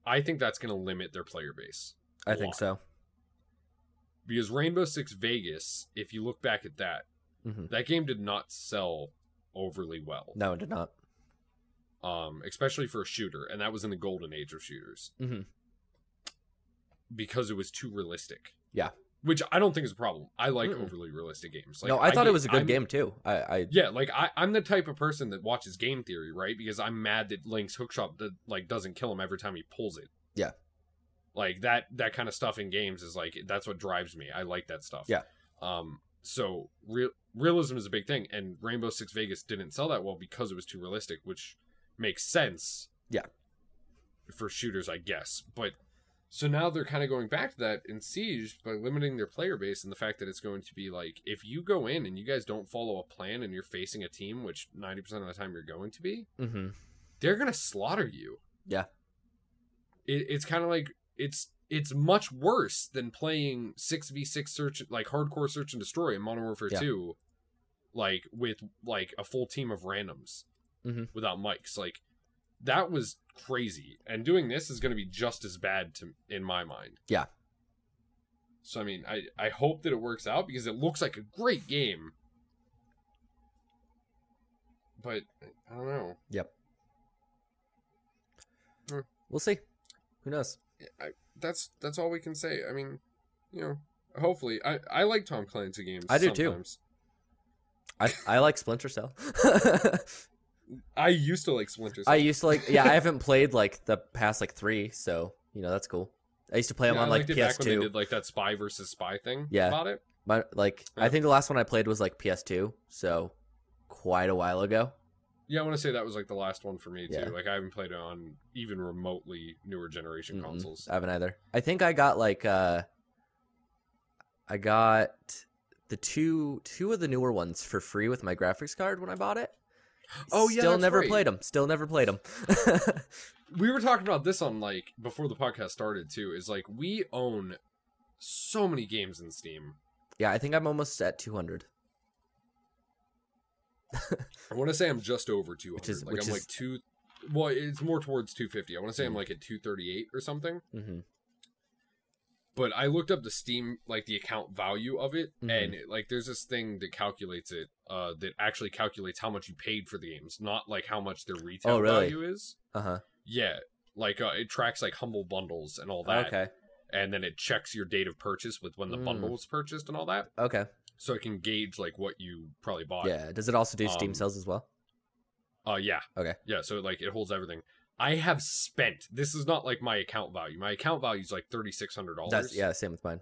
I think that's going to limit their player base. I think lot. so. because Rainbow Six Vegas, if you look back at that, hmm that game did not sell overly well. No, it did not. Um, especially for a shooter, and that was in the golden age of shooters hmm because it was too realistic. Yeah. Which I don't think is a problem. I like Mm-mm. overly realistic games. Like, no, I thought it was a good I'm- game too. I, I Yeah, like I, I'm the type of person that watches game theory, right? Because I'm mad that Link's hookshot that like doesn't kill him every time he pulls it. Yeah. Like that that kind of stuff in games is like that's what drives me. I like that stuff. Yeah. Um so real realism is a big thing and Rainbow Six Vegas didn't sell that well because it was too realistic, which makes sense. Yeah. For shooters, I guess. But so now they're kind of going back to that in Siege by limiting their player base and the fact that it's going to be like if you go in and you guys don't follow a plan and you're facing a team, which 90% of the time you're going to be, hmm they're going to slaughter you. Yeah. It, it's kind of like it's it's much worse than playing 6v6 search like hardcore search and destroy in Modern Warfare Yeah. 2 like with like a full team of randoms Mhm. without mics. Like that was crazy. And doing this is going to be just as bad to in my mind. Yeah. So I mean, I I hope that it works out because it looks like a great game. But I don't know. Yep. Hmm. We'll see. Who knows? I, that's that's all we can say. I mean, you know, hopefully, I I like Tom Clancy games. I do too. I I like Splinter Cell. [LAUGHS] I used to like Splinter Cell. I used to like. Yeah, I [LAUGHS] haven't played like the past like three, so you know that's cool. I used to play them Yeah, on like liked it back when they PS2. did like that spy versus spy thing. Yeah. about it. My, like I think the last one I played was like PS2, so quite a while ago. Yeah, I want to say that was like the last one for me too. Yeah. Like I haven't played it on even remotely newer generation Mm-mm, consoles. I haven't either. I think I got like uh I got the two two of the newer ones for free with my graphics card when I bought it. Oh, yeah, still never right. played them. Still never played them. [LAUGHS] We were talking about this on like before the podcast started too. Is like we own so many games in Steam. yeah, I think I'm almost at 200. [LAUGHS] I want to say I'm just over 200. Which is- like which I'm is- like two. Well, it's more towards 250. I want to say I'm Mhm. like at 238 or something. hmm But I looked up the Steam like the account value of it, Mhm. and it, like there's this thing that calculates it. Uh, that actually calculates how much you paid for the games, not like how much their retail Oh, really? value is. Uh huh. Yeah, like uh, it tracks like humble bundles and all that. Okay. and then it checks your date of purchase with when the Mm. bundle was purchased and all that Okay. so it can gauge like what you probably bought Yeah. Does it also do Steam Um, sales as well? uh yeah Okay. yeah so like it holds everything i have spent this is not like my account value my account value is like $3600 yeah. Same with mine.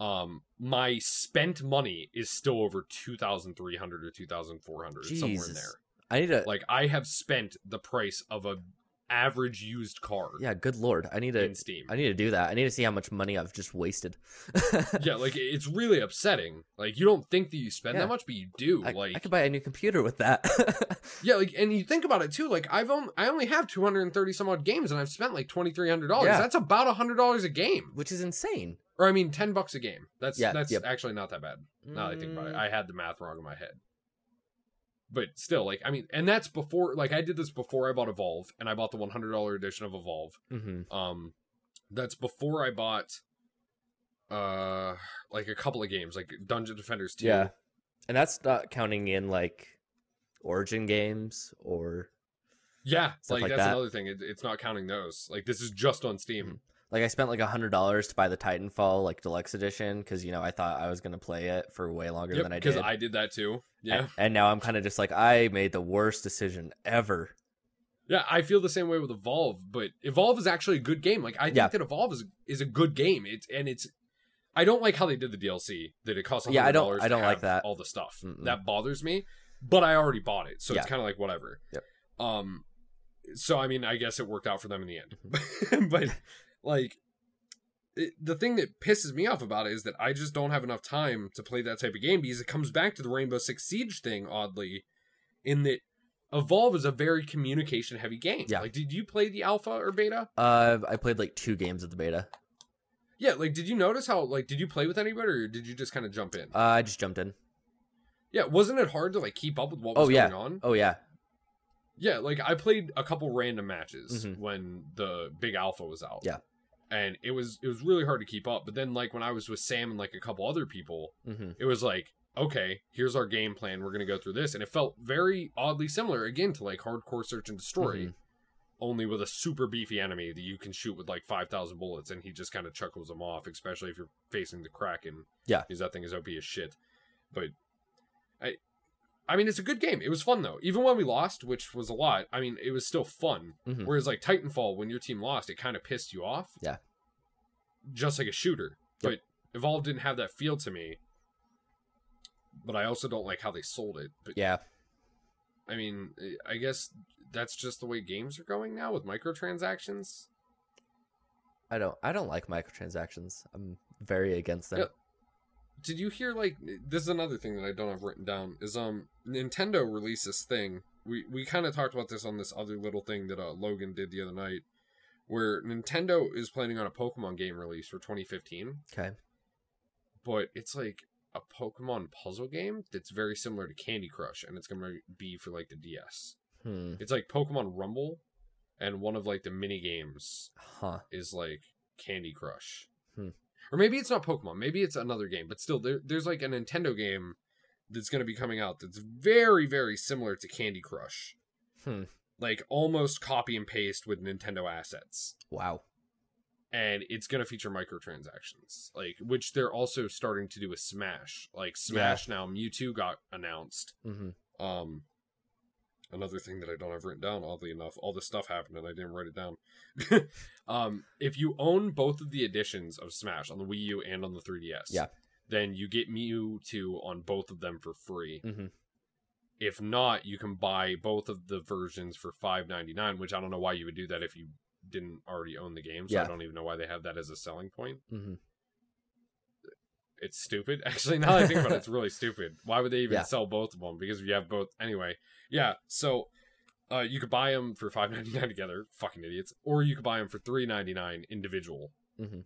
um my spent money is still over 2300 or 2400 somewhere in there I need to. like i have spent the price of a average used car yeah. Good lord. I need to. in steam I need to do that. I need to see how much money I've just wasted. [LAUGHS] yeah like it's really upsetting like you don't think that you spend Yeah. that much but you do I, like I could buy a new computer with that. [LAUGHS] Yeah, like, and you think about it too. Like, I've only I only have two hundred and thirty some odd games, and I've spent like twenty three hundred dollars. Yeah. That's about hundred dollars a game, Which is insane. or I mean, ten bucks a game. That's Yeah, that's yep. actually not that bad. Now that I think about it, Mm. I had the math wrong in my head. But still, like, I mean, and that's before. Like, I did this before I bought Evolve, and I bought the one hundred dollar edition of Evolve. Mm-hmm. Um, that's before I bought, uh, like a couple of games, like Dungeon Defenders two. Yeah. And that's not counting in like Origin games or yeah. Like, like that's that. another thing. It, it's not counting those. Like, this is just on Steam. Mhm. Like I spent like a hundred dollars to buy the Titanfall like deluxe edition because you know I thought I was gonna play it for way longer Yep, than I did. because. I did that too. Yeah, And, and now I'm kind of just like I made the worst decision ever. yeah. I feel the same way with Evolve, but Evolve is actually a good game. Like I think Yeah. that Evolve is is a good game. It's and it's. I don't like how they did the DLC. That it costs. Yeah, I don't- I don't like that. All the stuff Mm-mm. that bothers me, but I already bought it, so Yeah. it's kind of like whatever. Yep. Um. So I mean, I guess it worked out for them in the end, Mm-hmm. [LAUGHS] but like. It, the thing that pisses me off about it is that I just don't have enough time to play that type of game because it comes back to the Rainbow Six Siege thing, oddly, in that Evolve is a very communication heavy game. Yeah. Like, did you play the alpha or beta? Uh, I played like two games of the beta. Yeah. Like, did you notice how like did you play with anybody or did you just kind of jump in? Uh, I just jumped in. yeah. Wasn't it hard to like keep up with what Oh, was yeah. going on? Oh yeah, Yeah. Like I played a couple random matches Mhm. when the big alpha was out. Yeah. And it was it was really hard to keep up. But then like when I was with Sam and like a couple other people, hmm it was like okay here's our game plan we're gonna go through this and it felt very oddly similar again to like hardcore search and destroy Mhm. only with a super beefy enemy that you can shoot with like 5000 bullets and he just kind of chuckles them off especially if you're facing the kraken Yeah. because that thing is op as shit but i i mean it's a good game it was fun though even when we lost which was a lot i mean it was still fun Mhm. whereas like titanfall when your team lost it kind of pissed you off Yeah. just like a shooter Yep. but evolve didn't have that feel to me but I also don't like how they sold it. But yeah. I mean, I guess that's just the way games are going now with microtransactions. I don't. I don't like microtransactions. I'm very against them. Did you hear like this is another thing that I don't have written down is um Nintendo released this thing. We we kind of talked about this on this other little thing that uh, Logan did the other night where Nintendo is planning on a Pokemon game release for 2015, Okay. but it's like a Pokemon puzzle game that's very similar to Candy Crush and it's going to be for like the DS. Hmm. It's like Pokemon Rumble, and one of like the mini games Huh. is like Candy Crush. Hmm. Or maybe it's not Pokemon. Maybe it's another game. But still, there, there's like a Nintendo game that's going to be coming out that's very, very similar to Candy Crush. Hmm. Like almost copy and paste with Nintendo assets. Wow. And it's going to feature microtransactions, like which they're also starting to do with Smash. Like Smash now, Mewtwo got announced. hmm Um, another thing that I don't have written down, oddly enough, all this stuff happened and I didn't write it down. [LAUGHS] um, if you own both of the editions of Smash on the Wii U and on the 3DS, Yeah. then you get Mewtwo on both of them for free. hmm If not, you can buy both of the versions for five ninety nine, which I don't know why you would do that if you didn't already own the game. So I don't even know why they have that as a selling point. hmm it's stupid. [LAUGHS] Actually, now that I think about it, it's really stupid. Why would they even Yeah. sell both of them? Because if you have both, anyway. Yeah. So, uh, you could buy them for five ninety nine together, fucking idiots, or you could buy them for three ninety nine individual. Mhm.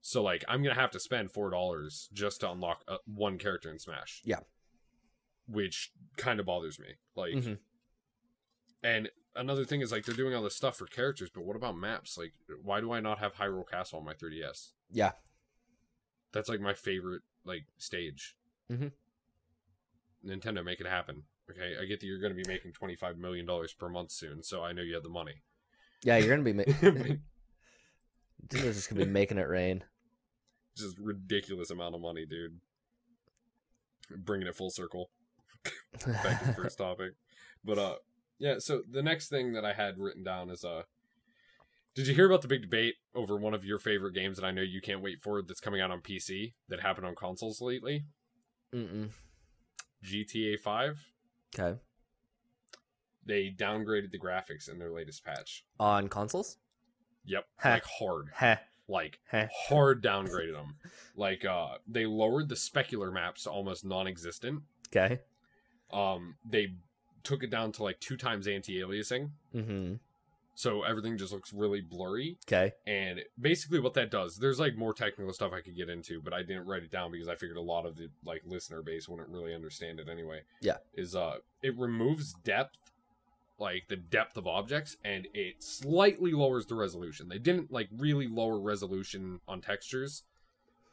So, like, I'm gonna have to spend four dollars just to unlock uh, one character in Smash. Yeah. which kind of bothers me. Like, Mhm. and another thing is like they're doing all this stuff for characters, but what about maps? Like, why do I not have Hyrule Castle on my 3DS? Yeah. That's like my favorite like stage. Mhm. Nintendo, make it happen. Okay, I get that you're going to be making twenty five million dollars per month soon, so I know you have the money. Yeah, you're gonna be. Ma- [LAUGHS] [LAUGHS] Nintendo's just gonna be making it rain. just ridiculous amount of money, dude. Bringing it full circle. back to the first topic. But uh yeah, so the next thing that I had written down is uh did you hear about the big debate over one of your favorite games that I know you can't wait for that's coming out on PC that happened on consoles lately? Mm-mm. GTA 5. Okay. They downgraded the graphics in their latest patch. On consoles? Yep, Heh. like hard. Heh. Like Heh. hard downgraded [LAUGHS] them. Like uh they lowered the specular maps to almost non-existent. Okay. Um they took it down to like two times anti-aliasing. Mm-hmm. So everything just looks really blurry. Okay. And basically what that does, there's like more technical stuff I could get into, but I didn't write it down because I figured a lot of the like listener base wouldn't really understand it anyway. Yeah. Is uh it removes depth like the depth of objects and it slightly lowers the resolution. They didn't like really lower resolution on textures,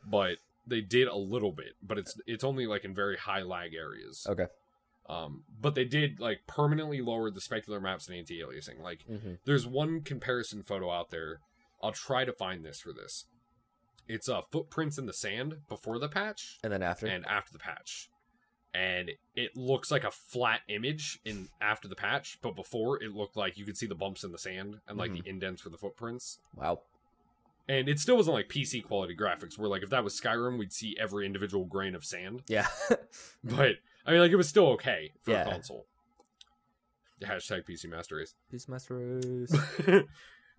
but they did a little bit, but it's it's only like in very high lag areas. Okay. Um but they did like permanently lower the specular maps and anti-aliasing. Like Mm-hmm. there's one comparison photo out there. I'll try to find this for this. It's uh footprints in the sand before the patch And then after. and after the patch. And it looks like a flat image in after the patch, but before it looked like you could see the bumps in the sand and like the indents for the footprints. wow. And it still wasn't like PC quality graphics where like if that was Skyrim, we'd see every individual grain of sand. Yeah. [LAUGHS] But I mean like it was still okay for Yeah. a console. The hashtag PC Master Race. [LAUGHS] Peace Master Race. [LAUGHS]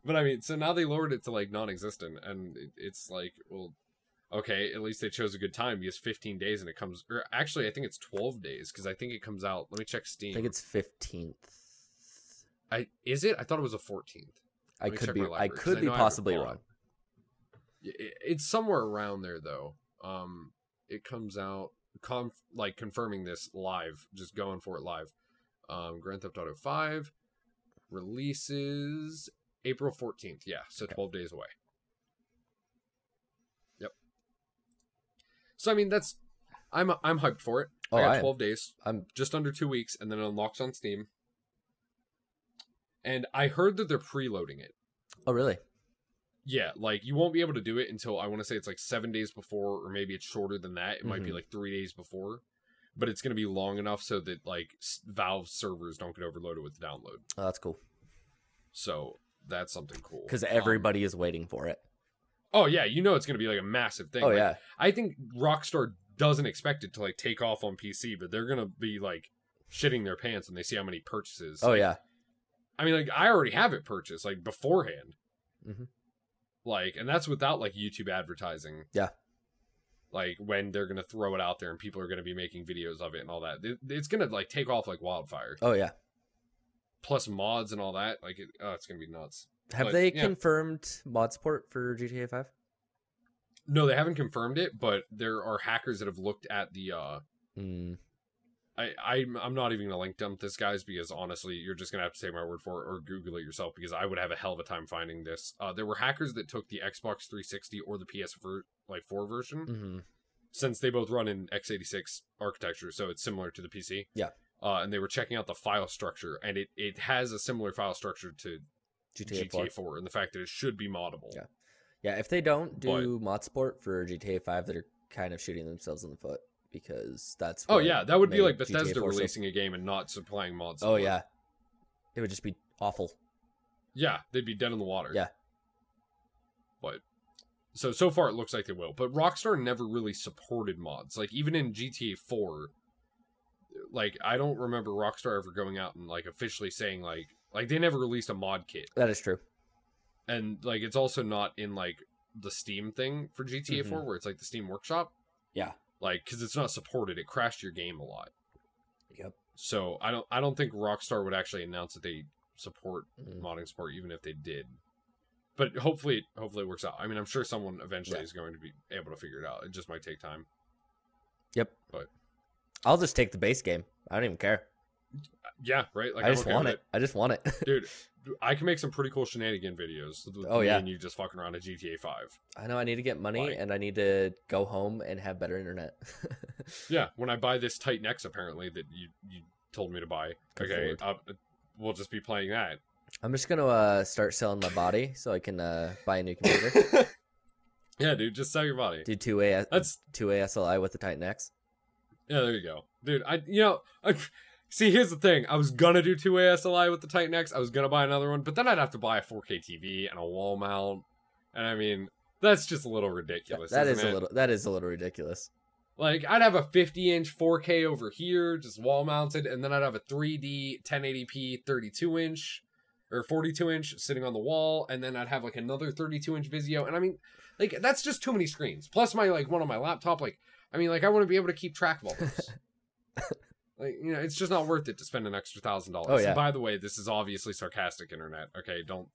but I mean, so now they lowered it to like non-existent, and it, it's like, well, okay, at least they chose a good time because 15 days and it comes, or actually, I think it's 12 days because I think it comes out. Let me check Steam. I think it's fifteenth. I is it? I thought it was a 14th. I could be. my I library, 'cause could I be I possibly wrong. It- It's somewhere around there though. Um, it comes out conf- like confirming this live, just going for it live. Um, Grand Theft Auto 5 releases April 14th. Yeah, so 12 days away. Yep. So I mean that's I'm I'm hyped for it. Oh, I got I 12 days, I'm. just under 2 weeks and then it unlocks on Steam. And I heard that they're preloading it. Oh, really? Yeah, like you won't be able to do it until I want to say it's like seven days before, or maybe it's shorter than that. It might be Mhm. like three days before, but it's going to be long enough so that like Valve servers don't get overloaded with the download. Oh, that's cool. So that's something cool. Because Um, everybody is waiting for it. oh yeah, you know it's going to be like a massive thing. Oh Like, yeah. I think Rockstar doesn't expect it to like take off on PC, but they're going to be like shitting their pants when they see how many purchases. Oh yeah. I mean, like I already have it purchased like beforehand. Mhm. Like, and that's without like YouTube advertising. Yeah. Like when they're gonna throw it out there and people are gonna be making videos of it and all that, It- it's gonna like take off like wildfire. Oh yeah. Plus mods and all that, like it, oh, it's gonna be nuts. Have But, they yeah. confirmed mod support for GTA Five? No, they haven't confirmed it, but there are hackers that have looked at the. uh Mm, I I'm, I'm not even gonna link dump this guys because honestly, you're just gonna have to take my word for it or Google it yourself because I would have a hell of a time finding this. Uh, there were hackers that took the Xbox 360 or the PS ver- like 4 version. hmm since they both run in x86 architecture, so it's similar to the PC. Yeah. Uh, and they were checking out the file structure, and it, it has a similar file structure to GTA, GTA, 4. 4. and the fact that it should be moddable. Yeah. Yeah, if they don't do mod support for GTA Five, they're kind of shooting themselves in the foot because that's. Oh yeah, that would be like Bethesda 4 so- releasing a game and not supplying mods. Oh yeah, it would just be awful. yeah, they'd be dead in the water. Yeah. But so so far it looks like they will, but Rockstar never really supported mods. Like even in GTA 4, like I don't remember Rockstar ever going out and like officially saying like like they never released a mod kit. That is true. and like it's also not in like the Steam thing for GTA mm-hmm. 4 where it's like the Steam Workshop. Yeah. Like cuz it's not supported, it crashed your game a lot. Yep. So I don't I don't think Rockstar would actually announce that they support Mm. modding support even if they did. But hopefully hopefully it works out. I mean, I'm sure someone eventually Yeah. is going to be able to figure it out. It just might take time. Yep. But I'll just take the base game. I don't even care. Yeah, right. Like I I'm just want with it. I just want it. dude. [LAUGHS] I can make some pretty cool shenanigan videos. with Oh, me yeah. and you just fucking around a GTA Five. I know I need to get money Why? and I need to go home and have better internet. [LAUGHS] Yeah, when I buy this Titan X, apparently that you you told me to buy. Good okay, uh, we'll just be playing that. I'm just gonna uh, start selling my body so I can uh, buy a new computer. [LAUGHS] Yeah, dude, just sell your body. Do two A That's two-way SLI with the Titan X. yeah. There you go, dude. I you know. I, See, here's the thing. I was gonna do two-way SLI with the Titan X. I was gonna buy another one, but then I'd have to buy a 4K TV and a wall mount. And I mean, that's just a little ridiculous. that is isn't a little that is a little ridiculous. Like I'd have a 50 inch 4K over here, just wall mounted, and then I'd have a 3D 1080p 32 inch or 42 inch sitting on the wall, and then I'd have like another 32 inch Vizio. And I mean, like that's just too many screens. Plus my like one on my laptop. Like I mean, like I wouldn't be able to keep track of all this. [LAUGHS] like you know, it's just not worth it to spend an extra thousand dollars. Oh, yeah. And by the way, this is obviously sarcastic internet. Okay, don't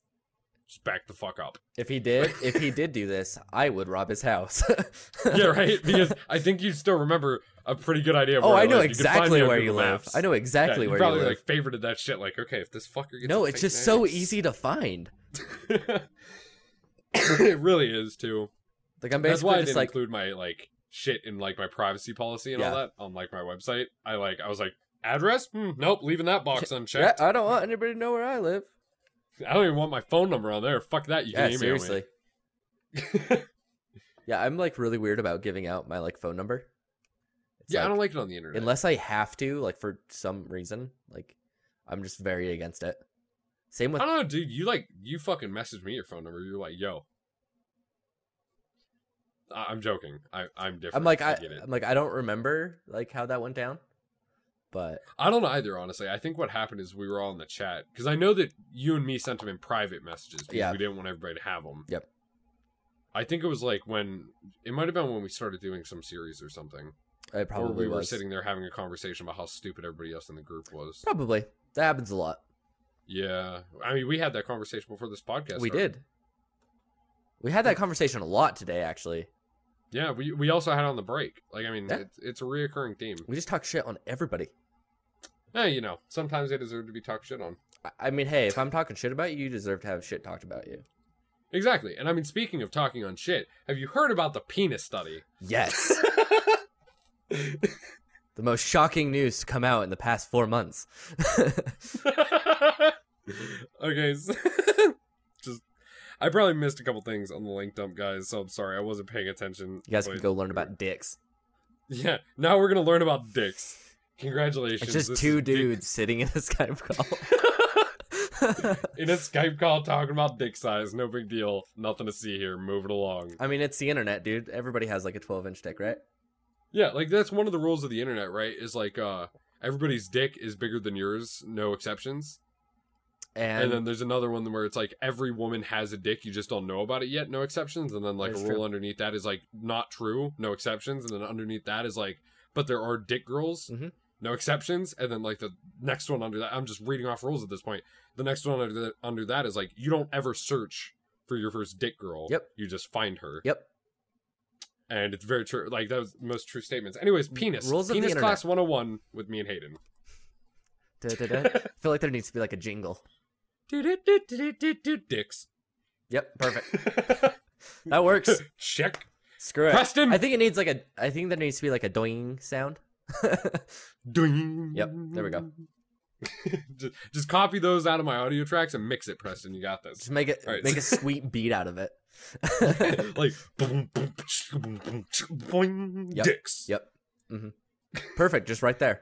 just back the fuck up. If he did, [LAUGHS] if he did do this, I would rob his house. [LAUGHS] yeah, right. [LAUGHS] Because I think you still remember a pretty good idea. Of oh, I know live. You can find exactly where you live. I know exactly where you probably live. like favorited that shit. Like, okay, if this fucker gets no, it's just so easy to find. it really is too. Like I'm That's basically why I just didn't like include my like shit in like my privacy policy and all that on like my website. I like I was like address. Hmm, nope, leaving that box yeah, unchecked. I don't want anybody to know where I live. I don't even want my phone number on there. Fuck that. You Yeah, can email seriously. me. [LAUGHS] Yeah, I'm like really weird about giving out my like phone number. It's yeah, I don't like it on the internet. unless I have to, like for some reason. Like I'm just very against it. Same with I don't know, dude. You like you fucking messaged me your phone number. You're like, yo. I- I'm joking. I, I'm different. I'm like I, it. I'm like I don't remember like how that went down. But I don't know either, honestly. I think what happened is we were all in the chat because I know that you and me sent them in private messages because Yeah. we didn't want everybody to have them. Yep. I think it was like when it might have been when we started doing some series or something, it or probably we were sitting there having a conversation about how stupid everybody else in the group was. Probably. That happens a lot. Yeah, I mean, we had that conversation before this podcast. we started. did. We had that conversation a lot today actually. Yeah, we we also had on the break. Like, I mean, Yeah. it's, it's a reoccurring theme. We just talk shit on everybody. Eh, you know, sometimes they deserve to be talked shit on. I- mean, hey, if I'm talking shit about you, you deserve to have shit talked about you. Exactly. And I mean, speaking of talking on shit, have you heard about the penis study? Yes. [LAUGHS] the most shocking news to come out in the past four months. [LAUGHS] [LAUGHS] okay, so I probably missed a couple things on the link dump, guys. So I'm sorry, I wasn't paying attention. You guys can go learn about dicks. [LAUGHS] Yeah, now we're gonna learn about dicks. Congratulations. It's just this two is dick- dudes sitting in a Skype call. [LAUGHS] in a Skype call talking about dick size. No big deal. Nothing to see here. Moving along. I mean, it's the internet, dude. Everybody has like a 12 inch dick, right? Yeah, like that's one of the rules of the internet, right? Is like uh everybody's dick is bigger than yours, no exceptions. And, And, then there's another one where it's like every woman has a dick, you just don't know about it yet, no exceptions. And then like a rule true. underneath that is like not true, no exceptions. And then underneath that is like, but there are dick girls, Mhm. no exceptions. And then like the next one under that, I'm just reading off rules at this point. The next one under that, under that is like you don't ever search for your first dick girl. Yep. You just find her. yep. And it's very true. Like that was the most true statements. Anyways, penis. Rules of the penis internet. class 101 with me and Hayden. I [LAUGHS] feel like there needs to be like a jingle. Dicks. Yep, perfect. That works. Check. Screw it. Preston. I think it needs like a. I think there needs to be like a doing sound. Ding. Yep, there we go. just, just copy those out of my audio tracks and mix it, Preston. You got this. Just make it right. make a sweet beat out of it. like boom, boom, boom, boom, boing, Yep. dicks. Yep. hmm Perfect. Just right there.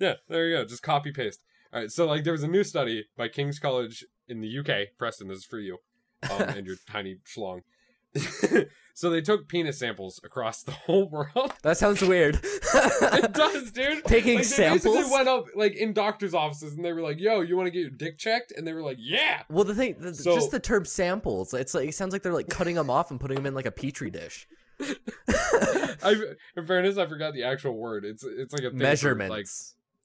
Yeah, there you go. Just copy paste. All right. So like, there was a new study by King's College in the UK. Preston, this is for you, um, and your [LAUGHS] tiny schlong. so they took penis samples across the whole world. That sounds weird. [LAUGHS] it does, dude. Taking like, they basically samples? went up like in doctors' offices and they were like, "Yo, you want to get your dick checked?" And they were like, "Yeah." Well, the thing, the, So- just the term samples, it's like it sounds like they're like cutting them off and putting them in like a petri dish. [LAUGHS] I, in fairness, I forgot the actual word. It's it's like a Measurements. Like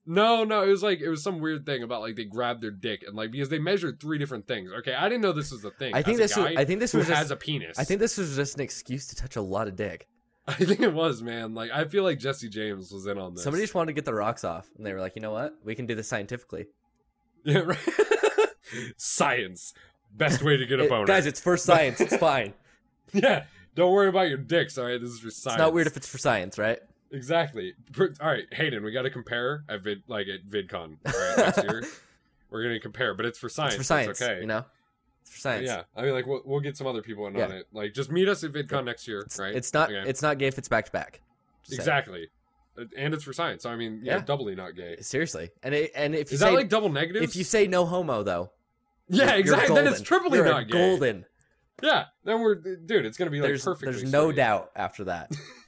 no, no, it was like it was some weird thing about like they grabbed their dick and like because they measured three different things. Okay, I didn't know this was a thing. I think this was. I think this was has just. a penis. I think this was just an excuse to touch a lot of dick. [LAUGHS] I think it was, man. Like I feel like Jesse James was in on this. Somebody just wanted to get the rocks off, and they were like, you know what? We can do this scientifically. [LAUGHS] Yeah, right. Science. Best way to get a It- guys, it's for science. It's [LAUGHS] fine. yeah. Don't worry about your dicks, all right? This is for science. It's not weird if it's for science, right? Exactly. All right, Hayden, we got to compare at vid like at VidCon right, next [LAUGHS] year. We're gonna compare, but it's for science. It's for science. okay. You know, it's for science. Yeah, I mean, like we'll, we'll get some other people in Yeah. on it. Like, just meet us at VidCon next year, It's, right? it's not. Okay. It's not gay if it's back to back. Saying. exactly, Uh, and it's for science. So I mean, yeah, Yeah. doubly not gay. Seriously, and it, and if you Is say that like double negative? if you say no homo though, yeah, exactly. Then it's triply You're not gay. golden. Yeah, then we're dude. It's gonna be like There's perfectly. there's no doubt after that. [LAUGHS]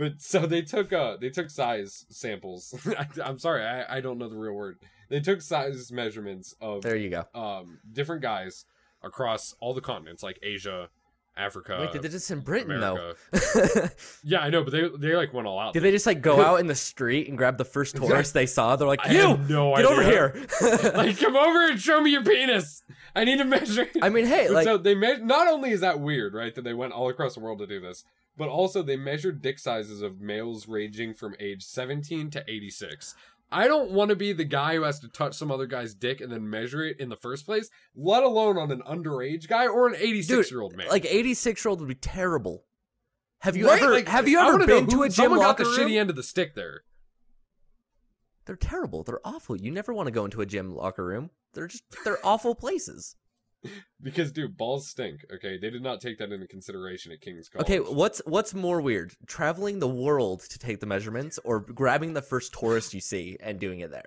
But so they took uh they took size samples. [LAUGHS] I, I'm sorry, I, I don't know the real word. They took size measurements of There you go. um different guys across all the continents, like Asia, Africa. Wait, did they just in Britain America. though? [LAUGHS] Yeah, I know, but they they like went all out. Did they just like go [LAUGHS] out in the street and grab the first tourist they saw? They're like, "You, no get over here!" like, come over and show me your penis. I need to measure. I mean, hey, like, so they me- not only is that weird, right, that they went all across the world to do this, but also they measured dick sizes of males ranging from age 17 to 86. I don't want to be the guy who has to touch some other guy's dick and then measure it in the first place, let alone on an underage guy or an 86 year old man. like 86 year old would be terrible. Have you Right? ever Like, have you ever been to a gym someone got the room? shitty end of the stick there. They're terrible. They're awful. You never want to go into a gym locker room. They're just they're awful places. [LAUGHS] Because, dude, balls stink. Okay, they did not take that into consideration at King's College. Okay, what's what's more weird? Traveling the world to take the measurements or grabbing the first tourist you see and doing it there?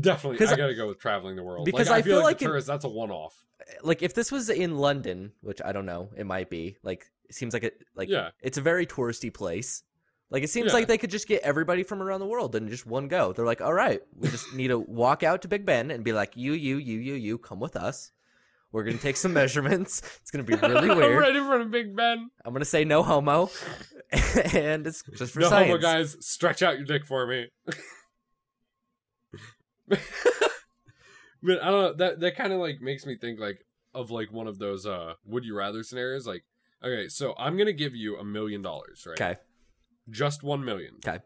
Definitely, I gotta go with traveling the world. because like, I, I feel, like, like in- tourist, that's a one off. Like if this was in London, which I don't know, it might be. Like it seems like it like Yeah. it's a very touristy place. Like it seems Yeah. like they could just get everybody from around the world in just one go. They're like, "All right, we just need to walk out to Big Ben and be like, "You, you, you, you, you, come with us. We're gonna take some [LAUGHS] measurements. It's gonna be [LAUGHS] really weird. Right in front of Big Ben. I'm gonna say no homo, [LAUGHS] and it's just for no science. homo guys, stretch out your dick for me. but I don't know. That that kind of like makes me think like of like one of those uh would you rather scenarios. Like, okay, so I'm gonna give you a million dollars, right? Okay, Just 1 million. Okay.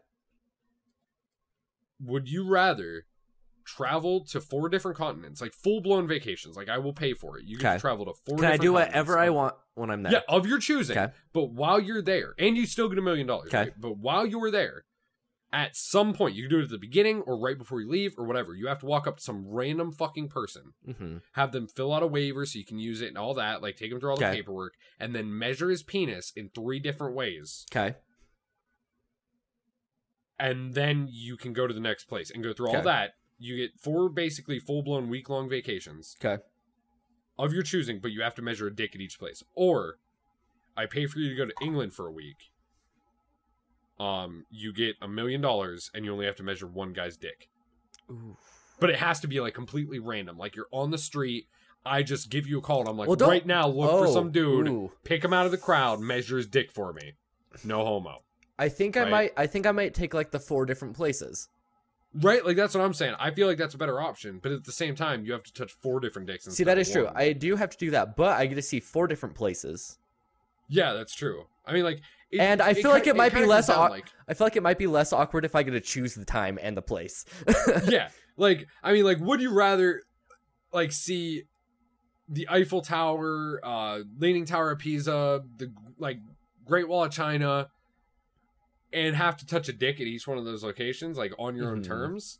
Would you rather travel to four different continents, like full blown vacations? Like I will pay for it. You can 'Kay. travel to four. can I do whatever I want when I'm there? Yeah, of your choosing. 'Kay. But while you're there, and you still get a million dollars, 'Kay. right? But while you're there, at some point, you can do it at the beginning or right before you leave or whatever. You have to walk up to some random fucking person, hmm have them fill out a waiver so you can use it and all that, like take him through all the paperwork, and then measure his penis in three different ways. Okay. And then you can go to the next place and go through all that. You get four basically full blown week long vacations Okay. of your choosing, but you have to measure a dick at each place. Or I pay for you to go to England for a week. Um, you get a million dollars and you only have to measure one guy's dick. Ooh. But it has to be like completely random. Like you're on the street, I just give you a call and I'm like, Well, don't- right now, look for Oh, some dude, ooh. pick him out of the crowd, measure his dick for me. No homo. I think I Right. might. I think I might take like the four different places. Right? Like that's what I'm saying. I feel like that's a better option, but at the same time, you have to touch four different dicks. See, that is is true. I do have to do that, but I get to see four different places, Yeah, that's true. I mean, like, it- and I it feel like kinda- it might be less. Au- like, I feel like it might be less awkward if I get to choose the time and the place. [LAUGHS] yeah like i mean like would you rather like see the eiffel tower uh leaning tower of pisa the like great wall of china and have to touch a dick at each one of those locations like on your own Mhm. terms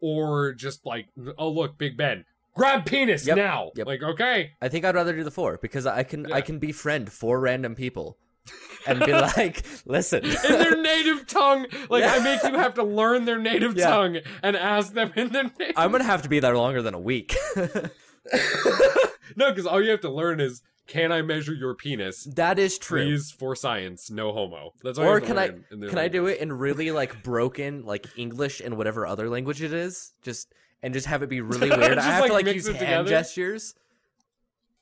or just like oh look big ben grab penis Yep, now yep. like okay I think I'd rather do the four because I can. I can befriend four random people, [LAUGHS] and be like, "Listen, in their native tongue like i make you [LAUGHS] have to learn their native Yeah. tongue and ask them in their native I'm gonna have to be there longer than a week." [LAUGHS] no because all you have to learn is can i measure your penis that is true. Please for science, no homo. That's all Or can I in their can I do it in really like broken like English and whatever other language it is? Just and just have it be really [LAUGHS] weird. I have to like, like use it hand together? gestures.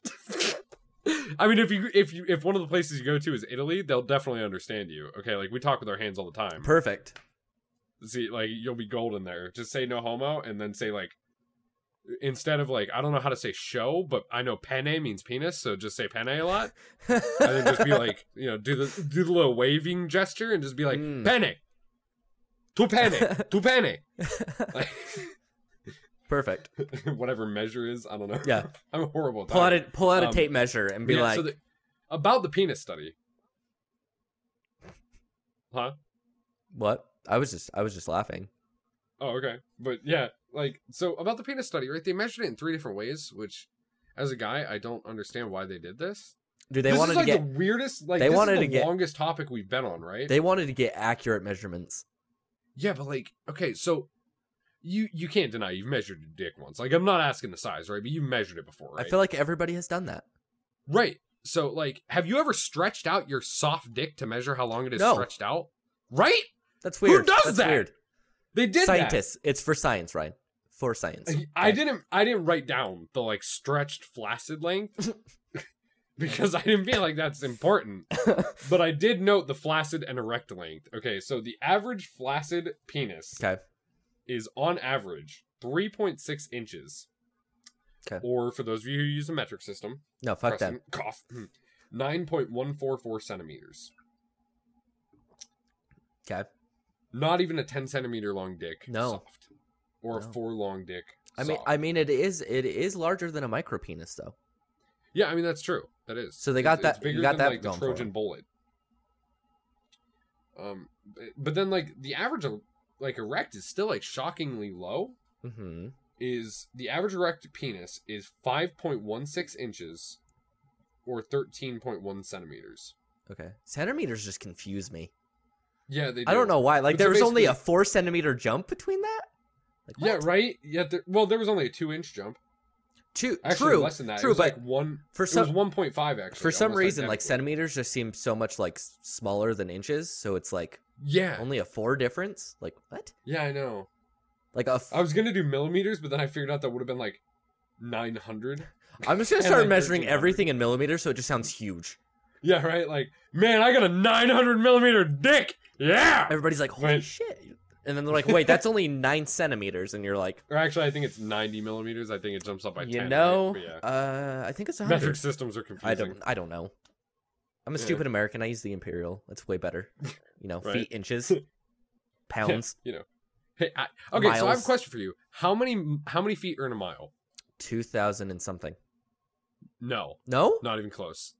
[LAUGHS] I mean, if you if you if one of the places you go to is Italy, they'll definitely understand you. Okay, like we talk with our hands all the time. Perfect. See, like you'll be golden there. Just say no homo, and then say like, instead of like I don't know how to say show, but I know penne means penis, so just say penne a lot. [LAUGHS] and then just be like, you know, do the do the little waving gesture and just be like Mm. penne, tu penne, tu penne, [LAUGHS] like, Perfect. [LAUGHS] whatever measure is. I don't know. Yeah. I'm horrible. At Pull out a pull out a Um, tape measure and be Yeah, like, so the- about the penis study, huh? "What?" I was just I was just laughing. Oh, okay. But yeah, like so about the penis study, right? They measured it in three different ways, which as a guy, I don't understand why they did this. Dude, they this wanted is like to get the weirdest like they this wanted is the to get- longest topic we've been on, right? they wanted to get accurate measurements. Yeah, but like, okay, so you you can't deny you've measured your dick once. Like, I'm not asking the size, right? But you measured it before, right? I feel like everybody has done that. right. So, like, have you ever stretched out your soft dick to measure how long it is No. stretched out? Right? That's weird. Who does That's that? weird. They did Scientists. It's for science, Ryan. For science. I didn't. I didn't write down the like stretched flaccid length [LAUGHS] because I didn't feel like that's important. [LAUGHS] but I did note the flaccid and erect length. Okay, so the average flaccid penis Okay. is on average 3.6 inches. Okay. Or for those of you who use a metric system, No, fuck that cough. [LAUGHS] 9.144 centimeters. Okay. Not even a 10 centimeter long dick. No. Soft. Or a four long dick. I mean, soft. I mean, it is it is larger than a micro penis, though. yeah, I mean that's true. That is. So they got It's- that- It's bigger got than that like the Trojan bullet. Um, but- then like the average like erect is still like shockingly low. Mm-hmm. is the average erect penis is 5.16 inches or 13.1 centimeters. Okay. Centimeters just confuse me. Yeah, they. I don't know why. Like But so was only a four centimeter jump between that. Like, Yeah, right. Yeah, there, well, there was only a two-inch jump. Two. Actually, true. less than that. True, it was but like one. for it some was 1.5 actually. for some reason, like centimeters just seem so much like smaller than inches. So it's like Yeah, only a four difference. Like what? yeah, I know. Like a. F- I was gonna do millimeters, but then I figured out that would have been like 900. I'm just gonna [LAUGHS] start measuring everything in millimeters, so it just sounds huge. Yeah, right. Like, man, I got a 900 millimeter dick. Yeah. Everybody's like, "Holy Wait. shit!" And then they're like, "Wait, that's only nine centimeters," and you're like, Or actually, I think it's 90 millimeters. I think it jumps up by 10. "You right? know, But yeah. uh, I think it's a Metric hundred. systems are confusing. I don't. I don't know. I'm a Yeah. stupid American. I use the imperial. It's way better. You know, [LAUGHS] Right. feet, inches, [LAUGHS] pounds, you know. Hey, I, okay, so I have a question for you. How many how many feet are in a mile? two thousand and something. No, No, not even close.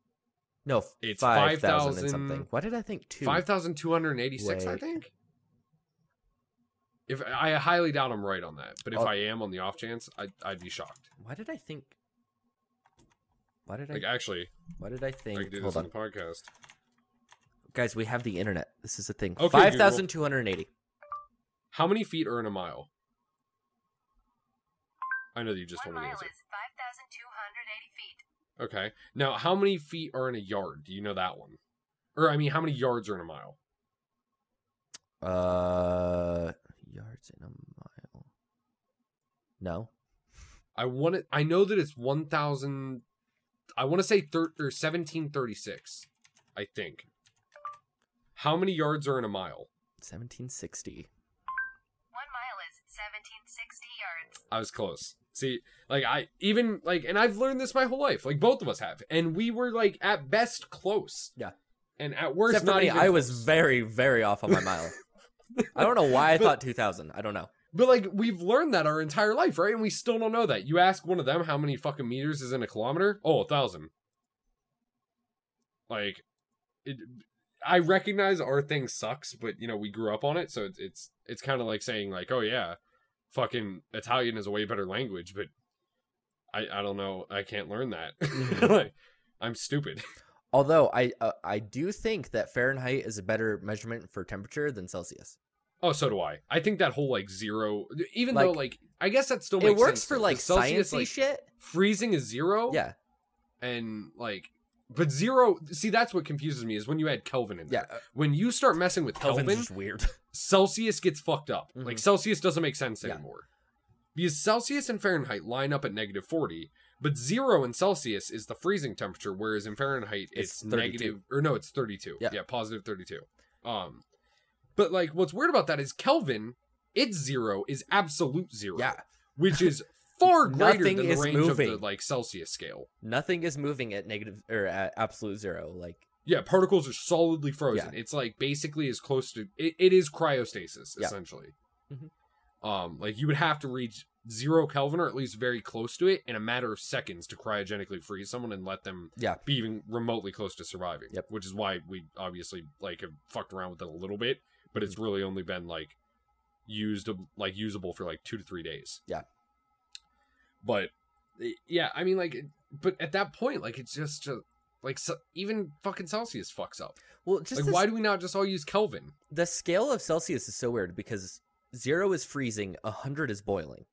no, It's five thousand 5,000 and something. What did I think two? Five thousand two hundred eighty-six, I think. If I highly doubt I'm right on that, but if Oh. I am on the off chance, I'd, I'd be shocked. Why did I think? Why did Like I? actually, Why did I I think? could do Hold this on, on the podcast. guys. We have the internet. This is a thing. Okay, Five Google. thousand two hundred eighty. How many feet are in a mile? I know that you just One told me the mile answer. is 5,280 feet. Okay. Now, how many feet are in a yard? Do you know that one? Or I mean, how many yards are in a mile? Uh, yards in a mile. No. I want it. I know that it's one thousand. I want to say thir- or seventeen thirty six. I think. How many yards are in a mile? 1760. One mile is 1,760 yards. I was close. See, like I even like, and I've learned this my whole life. Like both of us have, and we were like at best close. Yeah. And at worst, Except for not me, even. I was very, very off on my mile. [LAUGHS] I don't know why I But- thought 2000. I don't know. But like we've learned that our entire life, right? And we still don't know that. You ask one of them how many fucking meters is in a kilometer? Oh, a thousand. Like, it, I recognize our thing sucks, but you know we grew up on it, so it's it's it's kind of like saying like, oh yeah, fucking Italian is a way better language, but I I don't know, I can't learn that. [LAUGHS] Mhm. like, I'm stupid. [LAUGHS] Although I uh, I do think that Fahrenheit is a better measurement for temperature than Celsius. Oh, so do I. I think that whole like zero, even Like, though like I guess that still It works sense, for like Celsius, sciencey like, shit. freezing is zero. Yeah, and like but zero see that's what confuses me is when you add kelvin in yeah. there uh, when you start messing with Kelvin's kelvin just weird. [LAUGHS] celsius gets fucked up like Mhm. celsius doesn't make sense Yeah. anymore because celsius and fahrenheit line up at negative 40 but zero in celsius is the freezing temperature whereas in fahrenheit it's, It's negative or no it's 32 Yeah. yeah positive 32 um but like what's weird about that is kelvin its zero is absolute zero yeah, which is [LAUGHS] far greater than the range of the like Celsius scale. Nothing is moving at negative or at absolute zero. Like Yeah, particles are solidly frozen. It's like basically as close to it, it is cryostasis Yeah. essentially. Mhm. Um, like you would have to reach zero Kelvin or at least very close to it in a matter of seconds to cryogenically freeze someone and let them Yeah. be even remotely close to surviving. Yep. Which is why we obviously like have fucked around with it a little bit, but it's really only been like used like usable for like two to three days. Yeah. But eh, yeah, I mean like, but at that point, like it's just, just like so, even fucking Celsius fucks up. well, just like this- why do we not just all use Kelvin? the scale of Celsius is so weird because zero is freezing, hundred is boiling.